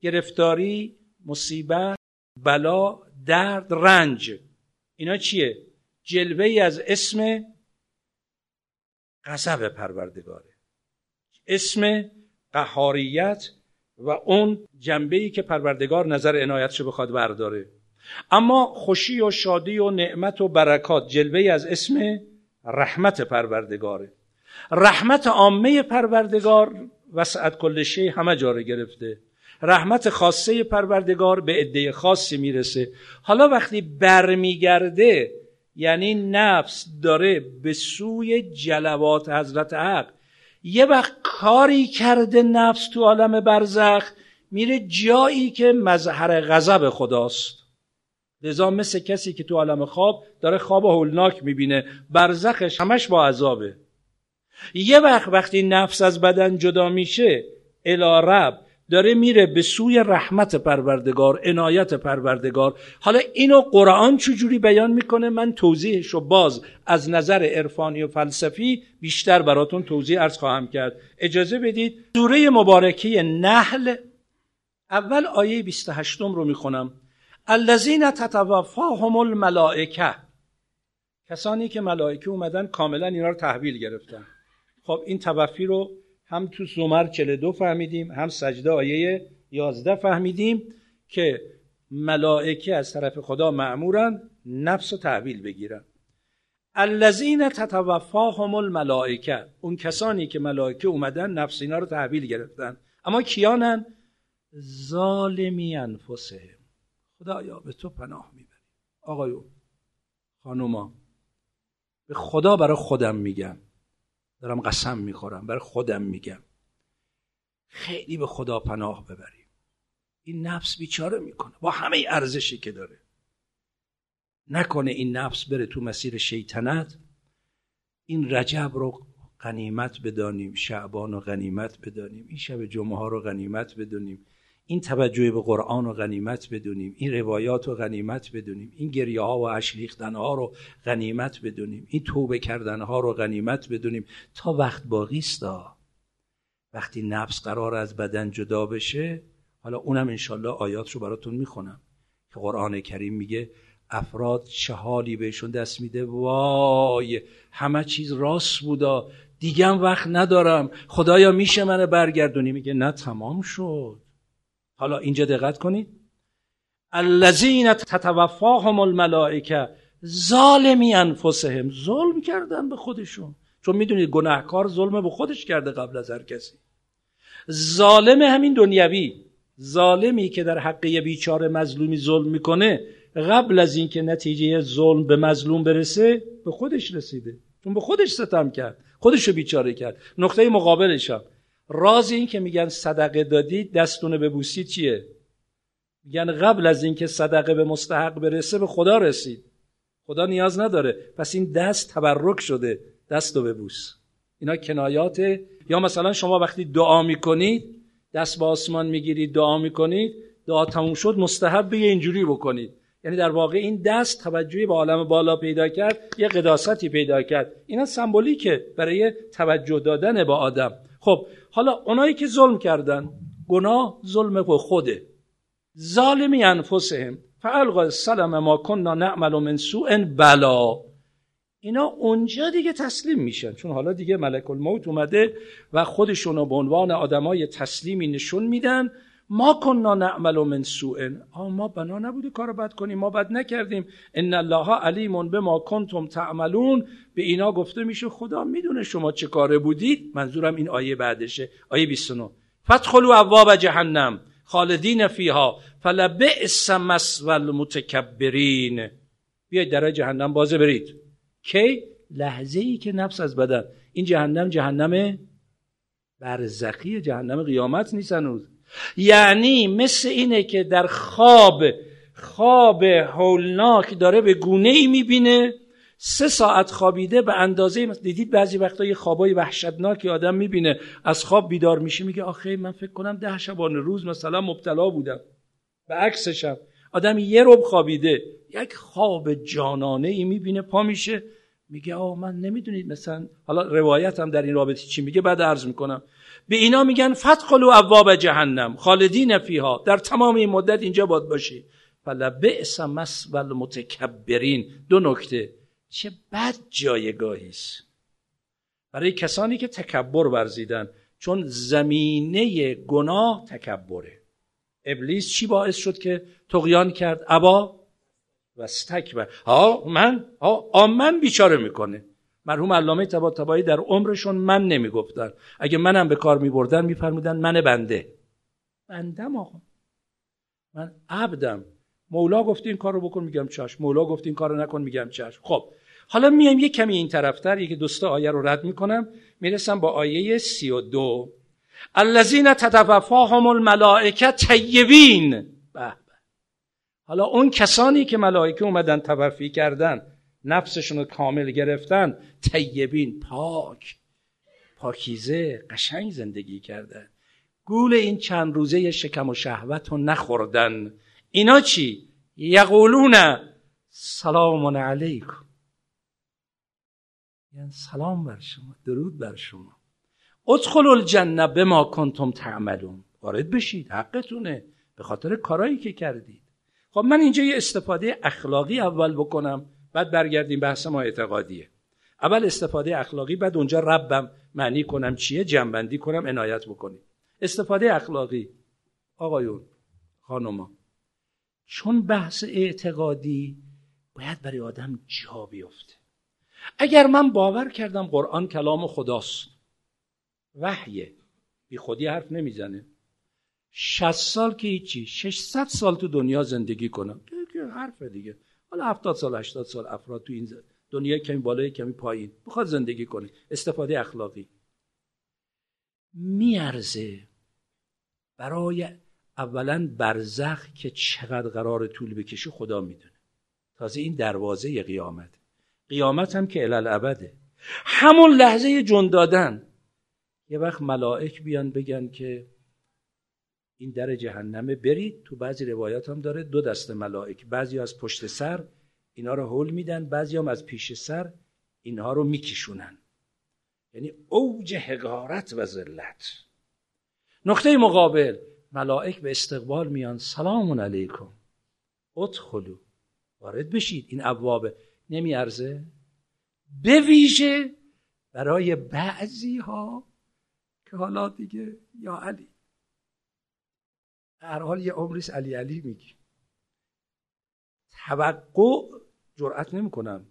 گرفتاری مصیبت بلا درد رنج اینا چیه؟ جلوه ای از اسم غضب پروردگاره. اسم قهاریت و اون جنبه ای که پروردگار نظر عنایتشو بخواد برداره. اما خوشی و شادی و نعمت و برکات جلوه از اسم رحمت پروردگاره. رحمت عامه پروردگار وسعت کل شی همه جاره گرفته. رحمت خاصه پروردگار به عده خاصی می‌رسه. حالا وقتی برمیگرده یعنی نفس داره به سوی جلوات حضرت حق یه وقت کاری کرده نفس تو عالم برزخ میره جایی که مظهر غضب خداست. لذا مثل کسی که تو عالم خواب داره خواب هولناک می‌بینه برزخش همش با عذابه. یه وقت وقتی نفس از بدن جدا میشه رب داره میره به سوی رحمت پروردگار عنایت پروردگار. حالا اینو قرآن چجوری بیان می‌کنه؟ من توضیحش رو باز از نظر عرفانی و فلسفی بیشتر براتون توضیح ارز خواهم کرد. اجازه بدید سوره مبارکه نحل اول آیه 28 رو می‌خونم. الذین تتوفاهم الملائکه. کسانی که ملائکه اومدن کاملا اینا رو تحویل گرفتن. خب این توفی رو هم تو زمر 42 فهمیدیم هم سجده آیه 11 فهمیدیم که ملائکه از طرف خدا معمورن نفس و تحویل بگیرن. الذین تتوفاهم الملائکه اون کسانی که ملائکه اومدن نفس اینا رو تحویل گرفتن. اما کیانن؟ ظالمی انفسهم. خدایا به تو پناه می‌بری آقایو خانوما به خدا برای خودم میگم. دارم قسم می‌خورم برای خودم میگم. خیلی به خدا پناه ببریم. این نفس بیچاره می‌کنه. با همه ارزشی که داره. نکنه این نفس بره تو مسیر شیطنت. این رجب رو غنیمت بدانیم شعبان و غنیمت بدانیم این شب جمعه ها رو غنیمت بدونیم این توجه به قرآن و غنیمت بدونیم این روایات و غنیمت بدونیم این گریه ها و اشلیختن ها رو غنیمت بدونیم این توبه کردن ها رو غنیمت بدونیم. تا وقت باقی است وقتی نفس قرار از بدن جدا بشه حالا اونم انشالله آیات رو براتون می‌خونم. که قرآن کریم میگه افراد چه حالی بهشون دست میده وای همه چیز راست بودا دیگه وقت ندارم خدایا میشه من برگردونی؟ میگه نه تمام شد. حالا اینجا دقت کنید. الذین تتوفاهم الملائکه ظالمی انفسهم. ظلم کردن به خودشون. چون می‌دونید گناهکار ظلم به خودش کرده قبل از هر کسی. ظالم همین دنیوی ظالمی که در حق یه بیچاره مظلومی ظلم می‌کنه قبل از اینکه نتیجه ظلم به مظلوم برسه به خودش رسیده. چون به خودش ستم کرد. خودشو بیچاره کرد. نقطه مقابلش هم. راز این که میگن صدقه دادی دستونه ببوسی چیه؟ میگن قبل از اینکه صدقه به مستحق برسه به خدا رسید. خدا نیاز نداره. پس این دست تبرک شده دست رو ببوس اینا کنایات. یا مثلا شما وقتی دعا می‌کنید دست با آسمان می‌گیرید دعا می‌کنید دعا تموم شد مستحب به اینجوری بکنید. یعنی در واقع این دست توجهی به عالم بالا پیدا کرد یه قداستی پیدا کرد. اینا سمبولیکه برای توجه دادن به آدم. خب حالا اونایی که ظلم کردن گناه ظلم خوده. ظالمی انفسهم. فالقا السلام ما کننا نعمل من سوء بلا. اینا اونجا دیگه تسلیم میشن. چون حالا دیگه ملک الموت اومده و خودشون رو به عنوان آدمای تسلیمی نشون میدن ما کننا نعمل من سوء. ما بنا نبوده کار بد کنیم ما بد نکردیم. ان الله علیم به ما کنتم تعملون. به اینا گفته میشه خدا می‌دونه شما چه کاره بودید منظورم این آیه بعدشه. آیه 29 فتخلوا ابواب جهنم خالدین فیها فلبئس مثوى المتکبرین. بیاید در جهنم بازه برید. کی؟ لحظه ای که نفس از بدن. این جهنم جهنم برزخی جهنم قیامت نیست هنوز. یعنی مثل اینه که در خواب خواب هولناک داره به گونه ای می‌بینه. سه ساعت خوابیده به اندازه دیدید بعضی وقتا یه خوابای وحشتناکی آدم می‌بینه. از خواب بیدار میشه میگه آخه من فکر کنم ده شبانه روز مثلا مبتلا بودم. به عکسشم. آدم یه رب خوابیده. یک خواب جانانه ای می‌بینه پا میشه. میگه آه من نمی‌دونید مثلا حالا روایت هم در این رابطه چی میگه؟ بعد عرض می‌کنم. به اینا میگن فتخلو ابواب جهنم خالدین فیها. در تمام این مدت اینجا باد باشی. فلا بئس و المتکبرین دو نکته. چه بد جایگاهی است. برای کسانی که تکبر ورزیدن چون زمینه گناه تکبره. ابلیس چی باعث شد که تقیان کرد؟ ابا و استکبر. ها من؟ ها من بیچاره می‌کنه. مرحوم علامه طباطبایی در عمرشون من نمی‌گفتن. اگه منم به کار میبردن میفرمودن من بنده. بندم آقا. من عبدم. مولا گفت این کار رو بکن میگم چشم. مولا گفت این کار رو نکن میگم چشم. خب حالا میایم یه کمی این طرفتر. یکی دوستا آیه رو رد می‌کنم. می‌رسم با آیه سی و دو. الذین تتوفاهم الملائکه طیبین. حالا اون کسانی که ملائکه اومدن توفی کردن نفسشون رو کامل گرفتن. طیبین پاک. پاکیزه قشنگ زندگی کردن. گول این چند روزه شکم و شهوت رو نخوردن. اینا چی؟ یقولون سلام علیکم. یعنی سلام بر شما درود بر شما. ادخلوا الجنه بما کنتم تعملون. وارد بشید حقتونه. به خاطر کارایی که کردید. خب من اینجا یه استفاده اخلاقی اول بکنم. بعد برگردیم بحث ما اعتقادیه. اول استفاده اخلاقی بعد اونجا ربم معنی کنم چیه جنبندی کنم عنایت بکنیم. استفاده اخلاقی آقایون خانوما چون بحث اعتقادی باید برای آدم جا بیفته. اگر من باور کردم قرآن کلام خداست وحیه بی خودی حرف نمی‌زنه. 60 سال که هیچی 600 سال تو دنیا زندگی کنم. حرف دیگه. حالا 70 سال 80 سال افراد تو این دنیا کمی بالای کمی پایین. بخواد زندگی کنه. استفاده اخلاقی. میارزه برای اولا برزخ که چقدر قرار طول بکشه خدا می‌دونه. تازه این دروازه قیامت قیامت هم که الالعبده همون لحظه جون دادن. یه وقت ملائک بیان بگن که این در جهنمه برید. تو بعضی روایات هم داره دو دست ملائک. بعضی از پشت سر اینا رو حل میدن بعضی هم از پیش سر اینها رو میکشونن. یعنی اوج حقارت و ذلت. نقطه مقابل ملائک به استقبال میان. سلام علیکم. ادخلو وارد بشید. این ابواب نمیارزه. به ویژه برای بعضی ها که حالا دیگه یا علی. هر حال یه عمریس علی علی میگی. توقع جرأت نمی‌کنم.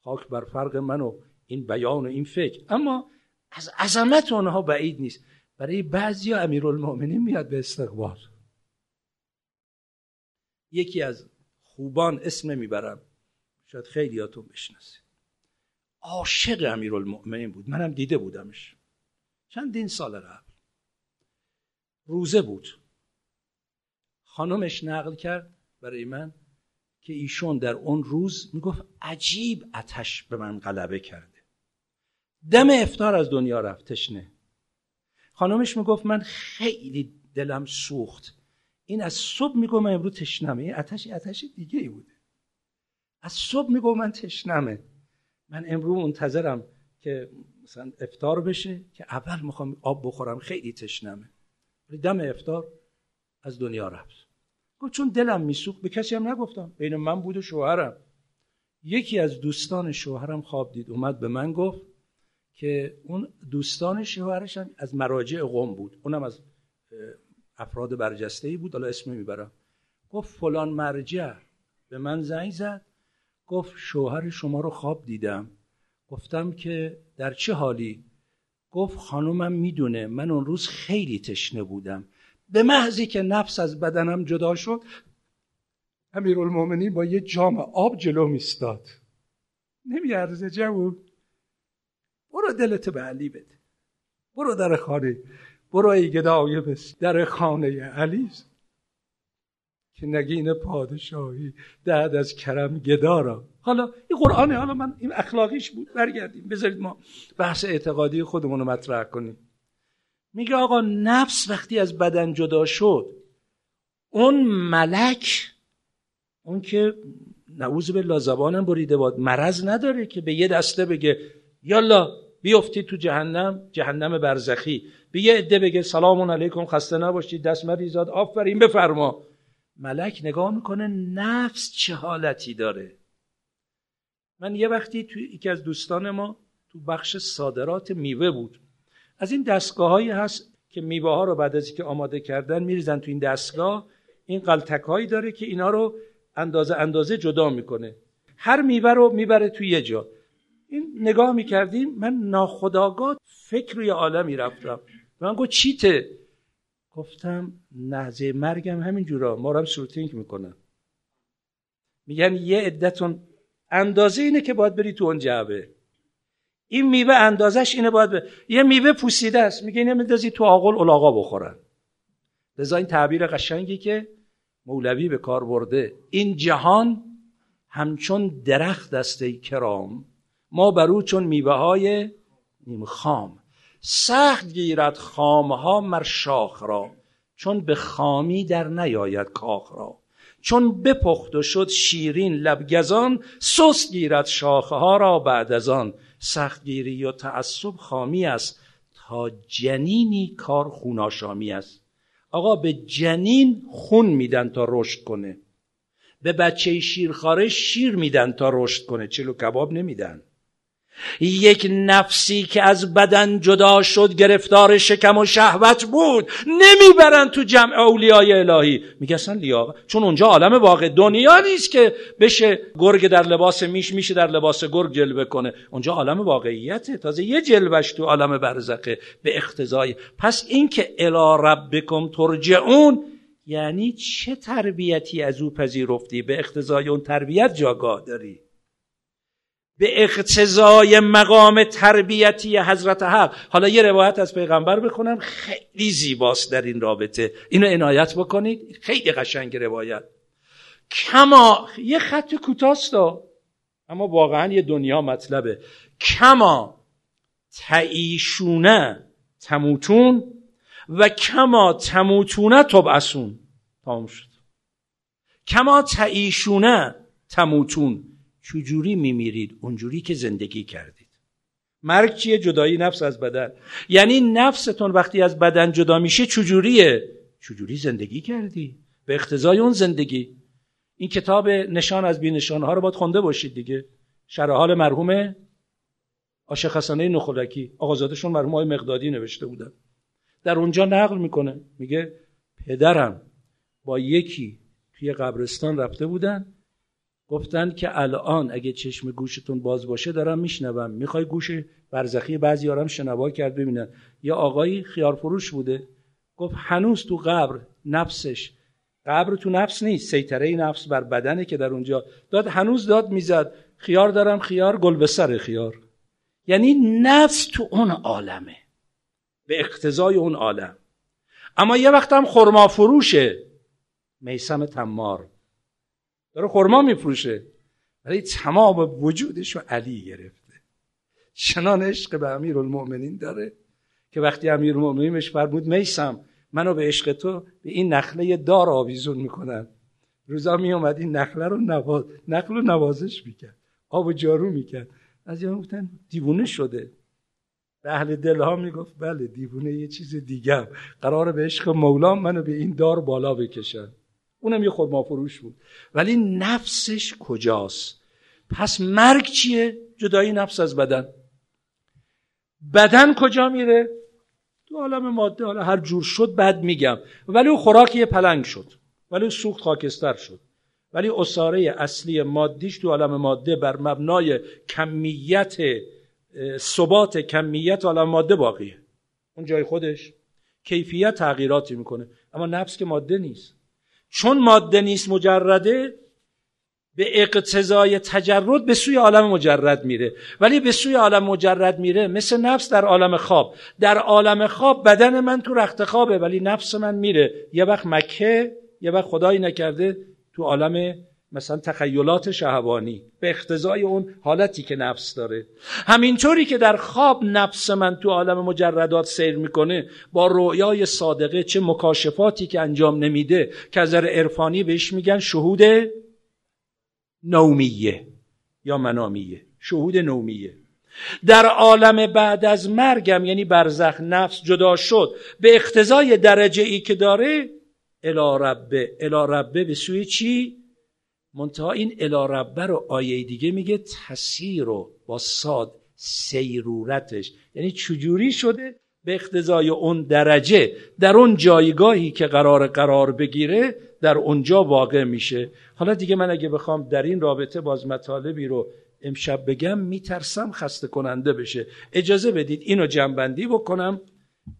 خاک بر فرق من و این بیان و این فکر. اما از عظمت اونها بعید نیست. برای بعضی امیرالمؤمنین میاد به استقبال. یکی از خوبان اسم نمی‌برم شاید خیلیاتون بشناسید. عاشق امیرالمؤمنین بود. منم دیده بودمش. چندین سال قبل. روزه بود. خانمش نقل کرد برای من که ایشون در اون روز می‌گفت عجیب اتش به من غلبه کرده. دم افتار از دنیا رفت تشنه. خانمش می‌گفت من خیلی دلم سوخت. این از صبح میگو من امروز تشنمه. این اتش اتش دیگه ای بوده. از صبح میگو من تشنمه. من امروز منتظرم که مثلا افتار بشه که اول می‌خوام آب بخورم خیلی تشنمه. دم افتار از دنیا رفت. گفت چون دلم میسوخت به کسی هم نگفتم. بین من بود و شوهرم. یکی از دوستان شوهرم خواب دید. اومد به من گفت که اون دوستان شوهرش از مراجع قوم بود. اونم از افراد برجسته ای بود. حالا اسم می‌برم گفت فلان مرجع به من زنگ زد. گفت شوهر شما رو خواب دیدم. گفتم که در چه حالی؟ گفت خانومم می‌دونه من اون روز خیلی تشنه بودم. به محضی که نفس از بدنم جدا شد امیرالمومنین با یه جام آب جلو میستاد نمیارزه جوون. برو دلت به علی بده. برو در خانه. برو ای گدای بس. در خانه علی. که نگین پادشاهی دهد از کرم گدارا حالا این قرآنه. حالا من این اخلاقیش بود. برگردیم. بذارید ما بحث اعتقادی خودمون رو مطرح کنیم. میگه آقا نفس وقتی از بدن جدا شد اون ملک اون که نعوذ بالله زبانم بریده باد مرض نداره که به یه دسته بگه یالا بیفتید تو جهنم جهنم برزخی. به یه عده بگه سلام علیکم خسته نباشید دست مریزاد آفرین بفرما. ملک نگاه می‌کنه نفس چه حالتی داره. من یه وقتی تو یکی از دوستان ما تو بخش صادرات میوه بود. از این دستگاه هایی هست که میوه ها رو بعد از اینکه آماده کردن میریزن تو این دستگاه. این قلتک هایی داره که اینا رو اندازه اندازه جدا می‌کنه. هر میوه رو می‌بره توی یه جا. این نگاه می‌کردیم من ناخداگاه فکر روی عالمی رفتم. من گفت چیته؟ گفتم نهزه مرگم همین جورا ما رو هم سروتینگ می‌کنن. میگن یه عدتون اندازه اینه که باید بری تو اون جعبه. این میوه اندازش اینه باید به یه میوه پوسیده است. میگه اینه میندازی تو آقل الاغا بخورن. لذا این تعبیر قشنگی که مولوی به کار برده. این جهان همچون درخت است کرام. ما بر او چون میوه های نیم خام. سخت گیرد خامها مر شاخ را. چون به خامی در نیاید کاخ را. چون بپخت و شد شیرین لبگزان سست گیرد شاخه ها را بعد از آن. سختگیری و تعصب خامی است تا جنینی کار خوناشامی است. آقا به جنین خون میدن تا رشد کنه. به بچه شیرخواره شیر میدن تا رشد کنه. چلو کباب نمیدن. یک نفسی که از بدن جدا شد گرفتار شکم و شهوت بود. نمی‌برن تو جمع اولیای الهی. میگه اصلا لیاقت چون اونجا عالم واقع دنیا نیست که بشه گرگ در لباس میش میشه در لباس گرگ جلوه کنه. اونجا عالم واقعیته. تازه یه جلوش تو عالم برزخه. به اختزای. پس اینکه الی ربکم ترجعون یعنی چه تربیتی از او پذیرفتی؟ به اختزای اون تربیت جاگاه داری. به اقتضای مقام تربیتی حضرت حق. حالا یه روایت از پیغمبر بخونم خیلی زیباست در این رابطه. اینو عنایت بکنید. خیلی قشنگ روایت. کما یه خط کوتاست اما واقعا یه دنیا مطلبه. کما تعیشونه تموتون. و کما تموتونه تبعثون. تمام شد. کما تعیشونه تموتون. چجوری میمیرید؟ اونجوری که زندگی کردید. مرگ چیه؟ جدایی نفس از بدن. یعنی نفستون وقتی از بدن جدا میشه چجوریه؟ چجوری زندگی کردی؟ به اقتضای اون زندگی. این کتاب نشان از بی نشان ها رو باید خونده باشید دیگه. شرح حال مرحوم عاشق حسنه نخلکی آقازادشون مرحوم های مقدادی نوشته بودن. در اونجا نقل می‌کنه. میگه پدرم با یکی توی قبرستان رفته بودن. گفتن که الان اگه چشم گوشتون باز باشه دارم میشنوم. می‌خوای گوش برزخی بعضی هم شنوا کرد ببینن. یه آقایی خیار فروش بوده. گفت هنوز تو قبر نفسش. قبر تو نفس نیست سیطره نفس بر بدنه که در اونجا. داد هنوز داد می‌زد. خیار دارم خیار گل به سر خیار. یعنی نفس تو اون عالمه. به اقتضای اون عالم. اما یه وقت هم خرما فروشه میسم تمار. داره خرما میفروشه. ولی تمام وجودش رو علی گرفته. چنان عشق به امیر المؤمنین داره که وقتی امیر المؤمنین بهش فرمود میسم منو به عشق تو به این نخله دار آویزون می‌کنن. روزا می اومد این نخله رو نواز... نخل رو نوازش می‌کرد. آب و جارو می‌کرد. از یه گفتن دیوونه شده. به اهل دل ها می‌گفت بله دیوونه یه چیز دیگه قرار به عشق مولا منو به این دار بالا بکشن. اونم یه خورما فروش بود. ولی نفسش کجاست؟ پس مرگ چیه؟ جدایی نفس از بدن. بدن کجا میره؟ تو عالم ماده حالا هر جور شد بد میگم. ولی او خوراک یه پلنگ شد. ولی سوخت خاکستر شد. ولی اصاره اصلی مادیش تو عالم ماده بر مبنای کمیت ثبات کمیت عالم ماده باقیه. اون جای خودش. کیفیت تغییراتی می‌کنه. اما نفس که ماده نیست. چون ماده نیست مجرده به اقتضای تجرد به سوی عالم مجرد میره. ولی به سوی عالم مجرد میره مثل نفس در عالم خواب. در عالم خواب بدن من تو رخت خوابه ولی نفس من میره. یه وقت مکه یه وقت خدایی نکرده تو عالم مثلا تخیلات شهوانی به اقتضای اون حالتی که نفس داره. همینطوری که در خواب نفس من تو عالم مجردات سیر می‌کنه با رویای صادقه چه مکاشفاتی که انجام نمیده که از عرفانی بهش میگن شهود نومیه یا منامیه. شهود نومیه. در عالم بعد از مرگم یعنی برزخ نفس جدا شد به اقتضای درجه ای که داره الا ربه الا ربه به سوی چی؟ منتها این الا ربه رو آیه دیگه میگه تسیر رو با ساد سیرورتش. یعنی چجوری شده؟ به اقتضای اون درجه. در اون جایگاهی که قرار قرار بگیره در اونجا واقع میشه. حالا دیگه من اگه بخوام در این رابطه باز مطالبی رو امشب بگم میترسم خسته کننده بشه. اجازه بدید اینو جنبندی بکنم.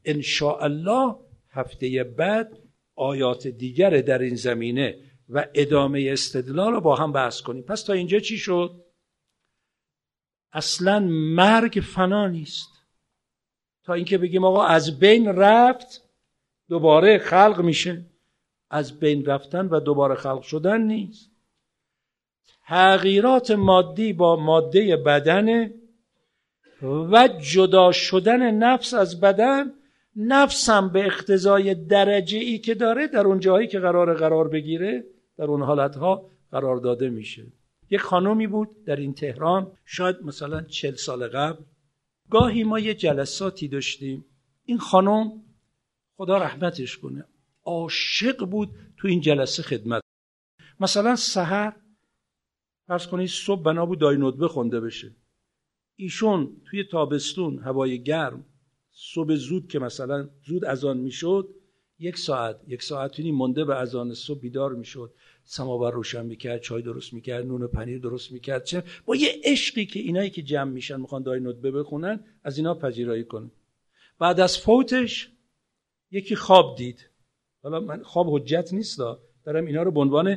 ان الله هفته بعد آیات دیگر در این زمینه و ادامه استدلال رو با هم بحث کنیم. پس تا اینجا چی شد؟ اصلا مرگ فنا نیست. تا اینکه بگیم آقا از بین رفت دوباره خلق میشه. از بین رفتن و دوباره خلق شدن نیست. تغییرات مادی با ماده بدن و جدا شدن نفس از بدن نفسم به اقتضای درجه ای که داره در اون جایی که قرار قرار بگیره در اون حالتها قرار داده میشه. یک خانومی بود در این تهران شاید مثلا چل سال قبل. گاهی ما یه جلساتی داشتیم. این خانم خدا رحمتش کنه عاشق بود تو این جلسه خدمت. مثلا سحر فرض کنید صبح بنا بود دای ندبه خونده بشه. ایشون توی تابستون هوای گرم. صبح زود که مثلا زود اذان می‌شد یک ساعت یک ساعت مونده به اذان صبح بیدار می‌شد. سماور روشن می‌کرد چای درست می‌کرد نون و پنیر درست می‌کرد. چه؟ با یه عشقی که اینایی که جمع میشن می‌خوان دای ندبه بخونن از اینا پذیرایی کنه بعد از فوتش یکی خواب دید. حالا من خواب حجت نیست دارم اینا رو به عنوان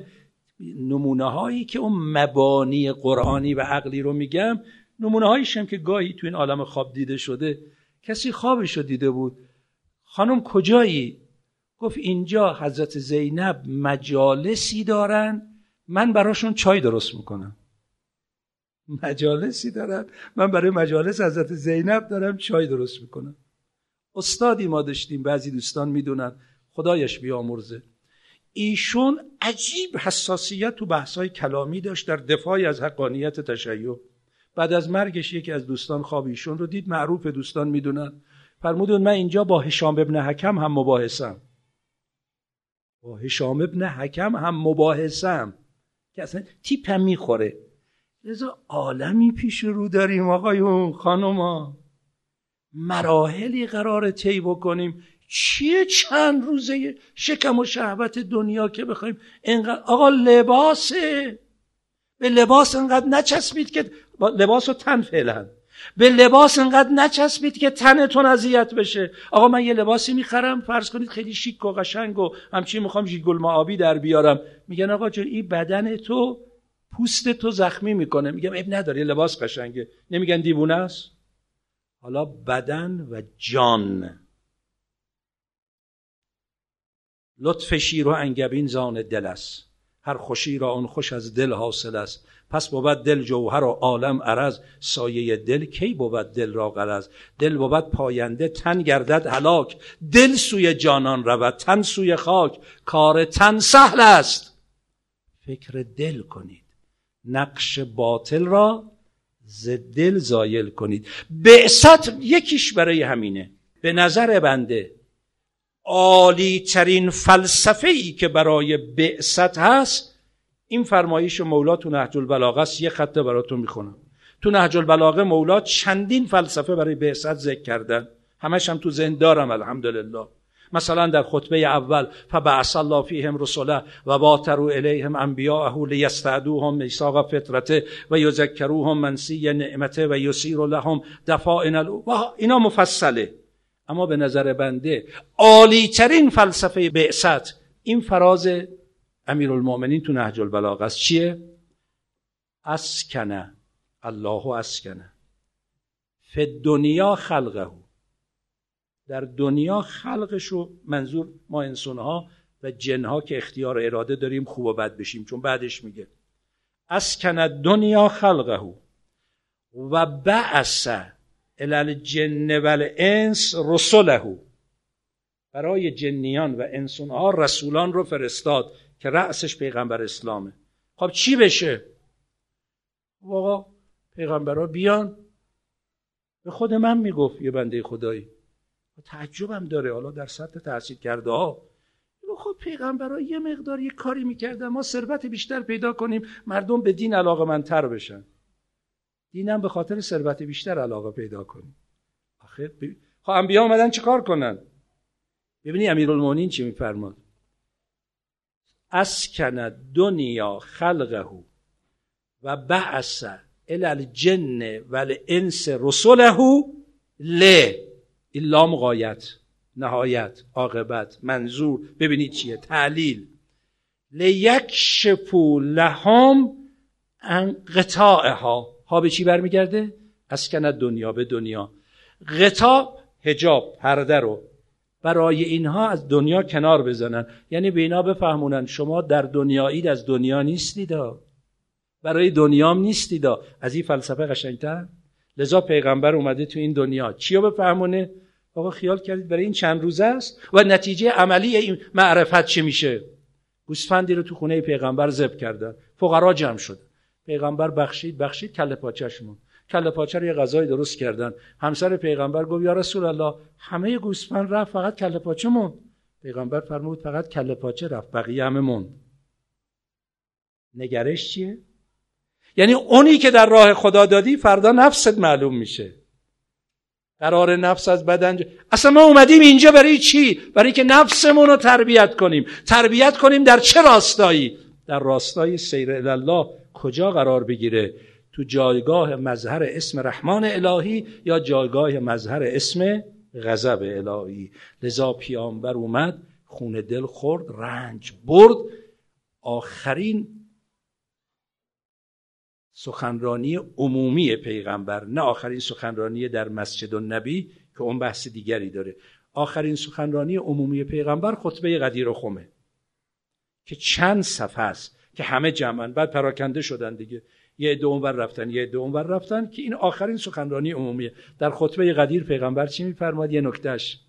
نمونه هایی که اون مبانی قرآنی و عقلی رو میگم. نمونه هاییشم که گاهی تو این عالم خواب دیده شده. کسی خوابش رو دیده بود. خانم کجایی؟ گفت اینجا حضرت زینب مجالسی دارن من براشون چای درست می‌کنم. مجالسی دارن؟ من برای مجالس حضرت زینب دارم چای درست می‌کنم. استادی ما داشتیم بعضی دوستان می‌دونن خدایش بیامرزه. ایشون عجیب حساسیت تو بحثای کلامی داشت در دفاعی از حقانیت تشیع. بعد از مرگش یکی از دوستان خواب ایشون رو دید معروف دوستان می‌دونن. فرمودون من اینجا با هشام ابن حکم هم مباحثم. با هشام ابن حکم هم مباحثم. که اصلا تیپم می‌خوره. لذا عالمی پیش رو داریم آقایون خانوما. مراحلی قرار طی بکنیم. چیه چند روزه شکم و شهوت دنیا که بخوایم اینقدر آقا لباسه. به لباس انقدر نچسبید که لباس و تن فعلا. به لباس انقدر نچسبید که تنتون اذیت بشه. آقا من یه لباسی می‌خرم فرض کنید خیلی شیک و قشنگ و همچین می‌خوام ژیگل آبی در بیارم. میگن آقا جون این بدن تو پوست تو زخمی می‌کنه. میگم اب نداره لباس قشنگه. نمیگن دیوونه است؟ حالا بدن و جان. لطف شیر و انگبین زان دل است. هر خوشی را آن خوش از دل حاصل است. پس بود دل جوهر و عالم عرض. سایه دل کی بود دل را غرض؟ دل بود پاینده تن گردد هلاک. دل سوی جانان رود تن سوی خاک. کار تن سهل است. فکر دل کنید. نقش باطل را ز دل زایل کنید. بعثت یکیش برای همینه. به نظر بنده عالی ترین فلسفه ای که برای بعثت هست این فرمایش مولا تو نهج البلاغه است. یه خطه براتون می‌خونم. تو نهج البلاغه مولا چندین فلسفه برای بعثت ذکر کردن. همش هم تو ذهن دارم الحمدلله. مثلا در خطبه اول فبعث الله فیهم رسله و باتروا الیهم انبیاءه لیستعدوهم میثاق فطرته و یذکروهم منسی نعمته و یسیر لهم دفائن اینا مفصله. اما به نظر بنده عالی ترین فلسفه بعثت این فراز امیرالمؤمنین تو نهج البلاغه است. چیه? اسکنه. الله اسکنه. فی دنیا خلقه. در دنیا خلقش رو منظور ما انسانها و جنها که اختیار اراده داریم خوب و بد بشیم چون بعدش میگه. اسکن دنیا خلقه. و بعث الالجن و الانس رسله. برای جنیان و انسانها رسولان رو فرستاد. که رأسش پیغمبر اسلامه. خب چی بشه؟ واقعا پیغمبرها بیان. به خود من می‌گفت یه بنده خدایی. تعجبم داره. حالا در سطح تحصیل کرده ها. خب پیغمبرها یه مقدار یه کاری می‌کردن. ما ثروت بیشتر پیدا کنیم. مردم به دین علاقه منتر بشن. دینم به خاطر ثروت بیشتر علاقه پیدا کنیم. آخر بی... خب انبیا اومدن چیکار کنن؟ ببینی امیرالمومنین چی میفرماد؟ اسکن دنیا خلقه و بعث الى الجن و الانس رسله له لام غایت نهایت عاقبت منظور. ببینید چیه؟ تعلیل. لیک شپو لهم ان قطاعها ها به چی برمیگرده؟ اسکن دنیا به دنیا. قطاع هجاب پرده رو. برای اینها از دنیا کنار بزنن. یعنی به اینا بفهمونن شما در دنیایید از دنیا نیستید برای دنیام نیستید از این فلسفه قشنگتر. لذا پیغمبر اومده تو این دنیا. چی بفهمونه؟ آقا خیال کردید برای این چند روزه است؟ و نتیجه عملی این معرفت چه میشه؟ گوسفندی رو تو خونه پیغمبر ذبح کردن. فقرا جمع شد پیغمبر بخشید بخشید کله پاچه‌شون. کله پاچه رو یه غذای درست کردن. همسر پیغمبر گفت یا رسول الله همه گوسفند رفت فقط کله پاچه مون پیغمبر فرمود فقط کله پاچه رفت بقیه همه مون نگرش چیه؟ یعنی اونی که در راه خدا دادی فردا نفست معلوم میشه. قرار نفس از بدن اصلا ما اومدیم اینجا برای چی؟ برای که نفسمون رو تربیت کنیم. تربیت کنیم در چه راستایی؟ در راستای سیر الله کجا قرار بگیره؟ تو جایگاه مظهر اسم رحمان الهی یا جایگاه مظهر اسم غضب الهی. لذا پیامبر اومد خون دل خورد رنج برد. آخرین سخنرانی عمومی پیغمبر نه آخرین سخنرانی در مسجد النبی که اون بحث دیگری داره. آخرین سخنرانی عمومی پیغمبر خطبه قدیر خمه. که چند صفحه است که همه جمعن بعد پراکنده شدن دیگه. یه عده اونور رفتن یه عده اونور رفتن که این آخرین سخنرانی عمومیه. در خطبه قدیر پیغمبر چی میفرماد؟ یه نکتهش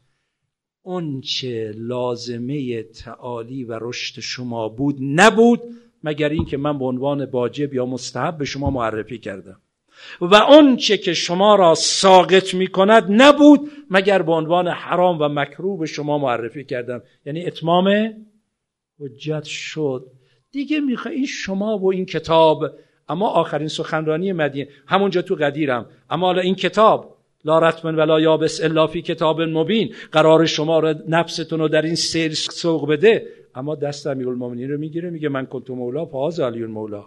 اون چه لازمه تعالی و رشد شما بود نبود مگر اینکه من به عنوان واجب یا مستحب به شما معرفی کردم. و اون چه که شما را ساقط می کند نبود مگر به عنوان حرام و مکروه به شما معرفی کردم. یعنی اتمام حجت شد. دیگه می‌خوای این شما و این کتاب اما آخرین سخنرانی مدینه همونجا تو قدیرم. اما حالا این کتاب لا رتمن ولا یابس الا فی کتاب مبین. قرار شما رو نفستون رو در این سیر سوق بده. اما دست امیرالمومنین رو می‌گیره میگه من کنت مولا فاز علی مولا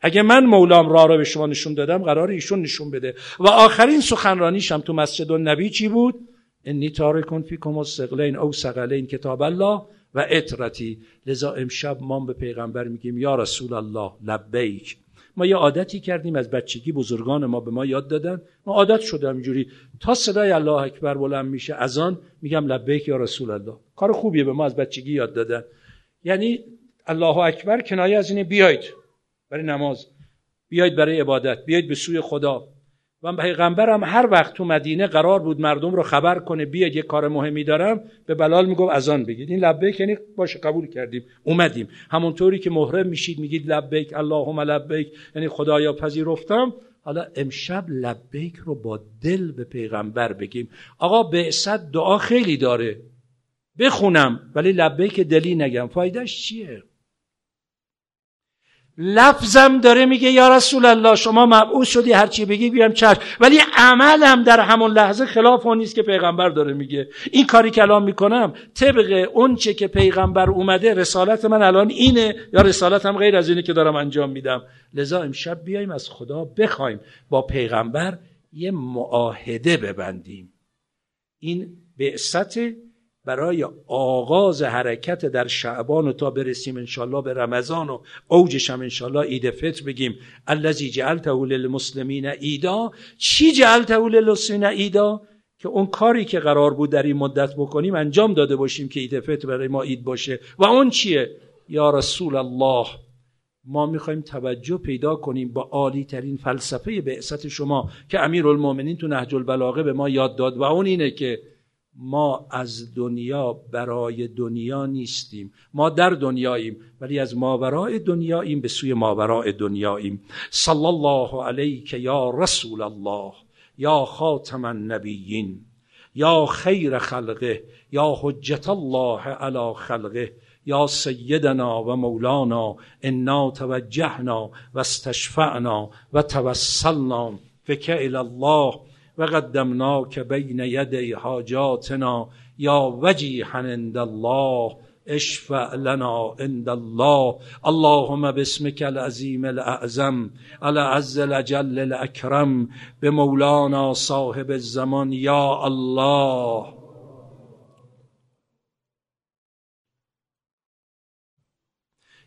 اگه من مولام را رو به شما نشون دادم قرار ایشون نشون بده. و آخرین سخنرانیش هم تو مسجد النبی چی بود؟ انی تارکون فیکم الثقلین او ثقلین کتاب الله و اطرتی. لذا امشب ما به پیغمبر میگیم یا رسول الله لبیک. ما یه عادتی کردیم از بچگی بزرگان ما به ما یاد دادن. ما عادت شده اینجوری تا صدای الله اکبر بلند میشه از آن میگم لبیک یا رسول الله. کار خوبیه به ما از بچگی یاد دادن. یعنی الله اکبر کنایه از اینه بیاید برای نماز بیاید برای عبادت بیاید به سوی خدا. و پیغمبرم هر وقت تو مدینه قرار بود مردم رو خبر کنه بیاید یه کار مهمی دارم به بلال می‌گفت اذان بگید. این لبیک یعنی باشه قبول کردیم اومدیم. همونطوری که محرم میشید میگید لبیک اللهم لبیک یعنی خدایا پذیرفتم. حالا امشب لبیک رو با دل به پیغمبر بگیم. آقا بعثت دعا خیلی داره. بخونم ولی لبیک دلی نگم. فایدهش چیه؟ لفظم داره میگه یا رسول الله شما مبعوث شدی هرچی بگی بیام چشم. ولی عملم در همون لحظه خلاف اون نیست که پیغمبر داره میگه. این کاری که الان می‌کنم طبق اون چه که پیغمبر اومده رسالت من الان اینه یا رسالتم غیر از اینه که دارم انجام میدم. لذا امشب بیایم از خدا بخوایم با پیغمبر یه معاهده ببندیم. این بعثت برای آغاز حرکت در شعبان و تا برسیم انشالله به رمضان و اوجش هم انشالله عید فطر بگیم. الذی جعلته للمسلمین ایدا چی جعلته للمسلمین ایدا که اون کاری که قرار بود در این مدت بکنیم انجام داده باشیم که عید فطر برای ما عید باشه. و اون چیه؟ یا رسول الله ما می‌خوایم توجه پیدا کنیم با عالی ترین فلسفه بعثت شما که امیر تو نهج البلاغه به ما یاد داد. و اون اینه که ما از دنیا برای دنیا نیستیم. ما در دنیاییم ولی از ماورای دنیاییم به سوی ماورای دنیاییم. صلی الله علیک یا رسول الله یا خاتم النبیین یا خیر خلقه یا حجت الله علی خلقه یا سیدنا و مولانا انا توجهنا و استشفعنا و توسلنا. فک الله و قدمناک بین یدی حاجاتنا یا وجیحا عند الله اشفع لنا عند الله. اللهم باسمك العظیم الاعظم العز الاجل الاکرم به مولانا صاحب الزمان یا الله.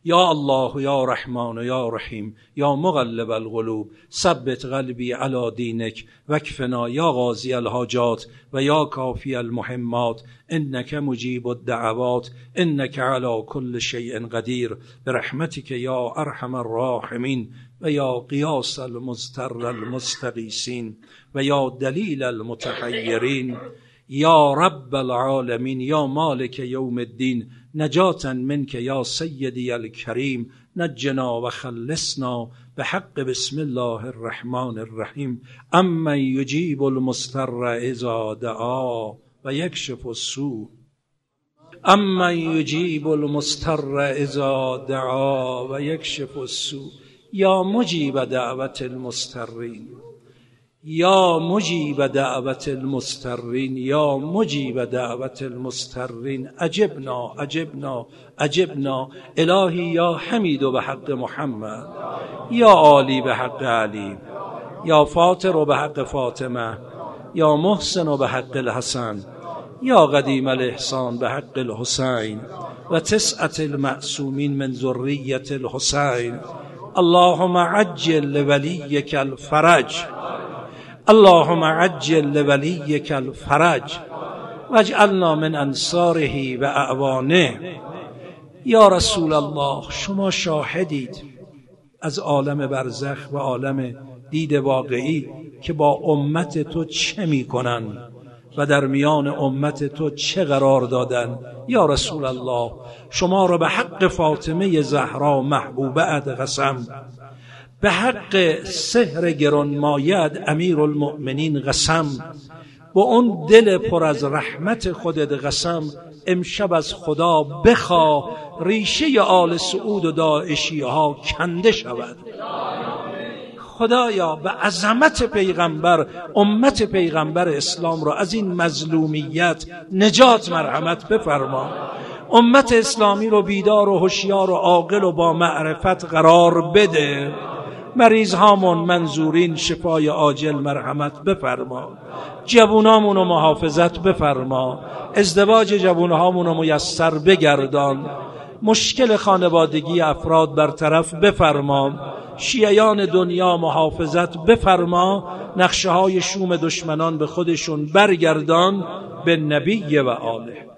یا الله یا رحمان یا رحیم یا مغلب القلوب ثبت قلبی علی دینک وکفنا یا غازی الحاجات و یا کافی المهمات انک مجیب الدعوات انک علی كل شیء قدیر برحمتك یا ارحم الراحمین و یا قیاس المزتر المستغیثین و یا دلیل المتحیرین یا رب العالمین یا مالک یوم الدین نجاتا منك یا سیدی الکریم نجنا و خلصنا به حق بسم الله الرحمن الرحیم. اما یجیب المستر اذا دعا و یکشف السوء. اما یجیب المستر اذا دعا و یکشف السوء. یا مجیب دعوت المسترین یا مجیب دعوت المسترین یا مجیب دعوت المسترین عجبنا عجبنا عجبنا الهی یا حمید به حق محمد یا عالی به حق علی یا فاطر به حق فاطمه یا محسن به حق الحسن یا قدیم الاحسان به حق الحسین و تسعت المعصومین من ذریت الحسین. اللهم عجل لولیک الفرج. اللهم عجل لولیک الفرج واجعلنا من انصاره و اعوانه. یا رسول الله شما شاهدید از عالم برزخ و عالم دید واقعی که با امت تو چه می‌کنن و در میان امت تو چه قرار دادن؟ یا رسول الله شما را به حق فاطمه زهرا محبوبه قسم. به حق سحر گرانمایه امیر المؤمنین قسم. با اون دل پر از رحمت خودت قسم. امشب از خدا بخوا. ریشه آل سعود و داعشی ها کنده شود. خدایا به عظمت پیغمبر امت پیغمبر اسلام را از این مظلومیت نجات مرحمت بفرما. امت اسلامی رو بیدار و هوشیار و عاقل و با معرفت قرار بده. مریض هامون منظورین شفای عاجل مرحمت بفرما. جوونامون رو محافظت بفرما. ازدواج جوون هامون رو میسر بگردان. مشکل خانوادگی افراد برطرف بفرما. شیعیان دنیا محافظت بفرما. نقشه های شوم دشمنان به خودشون برگردان به نبی و آله.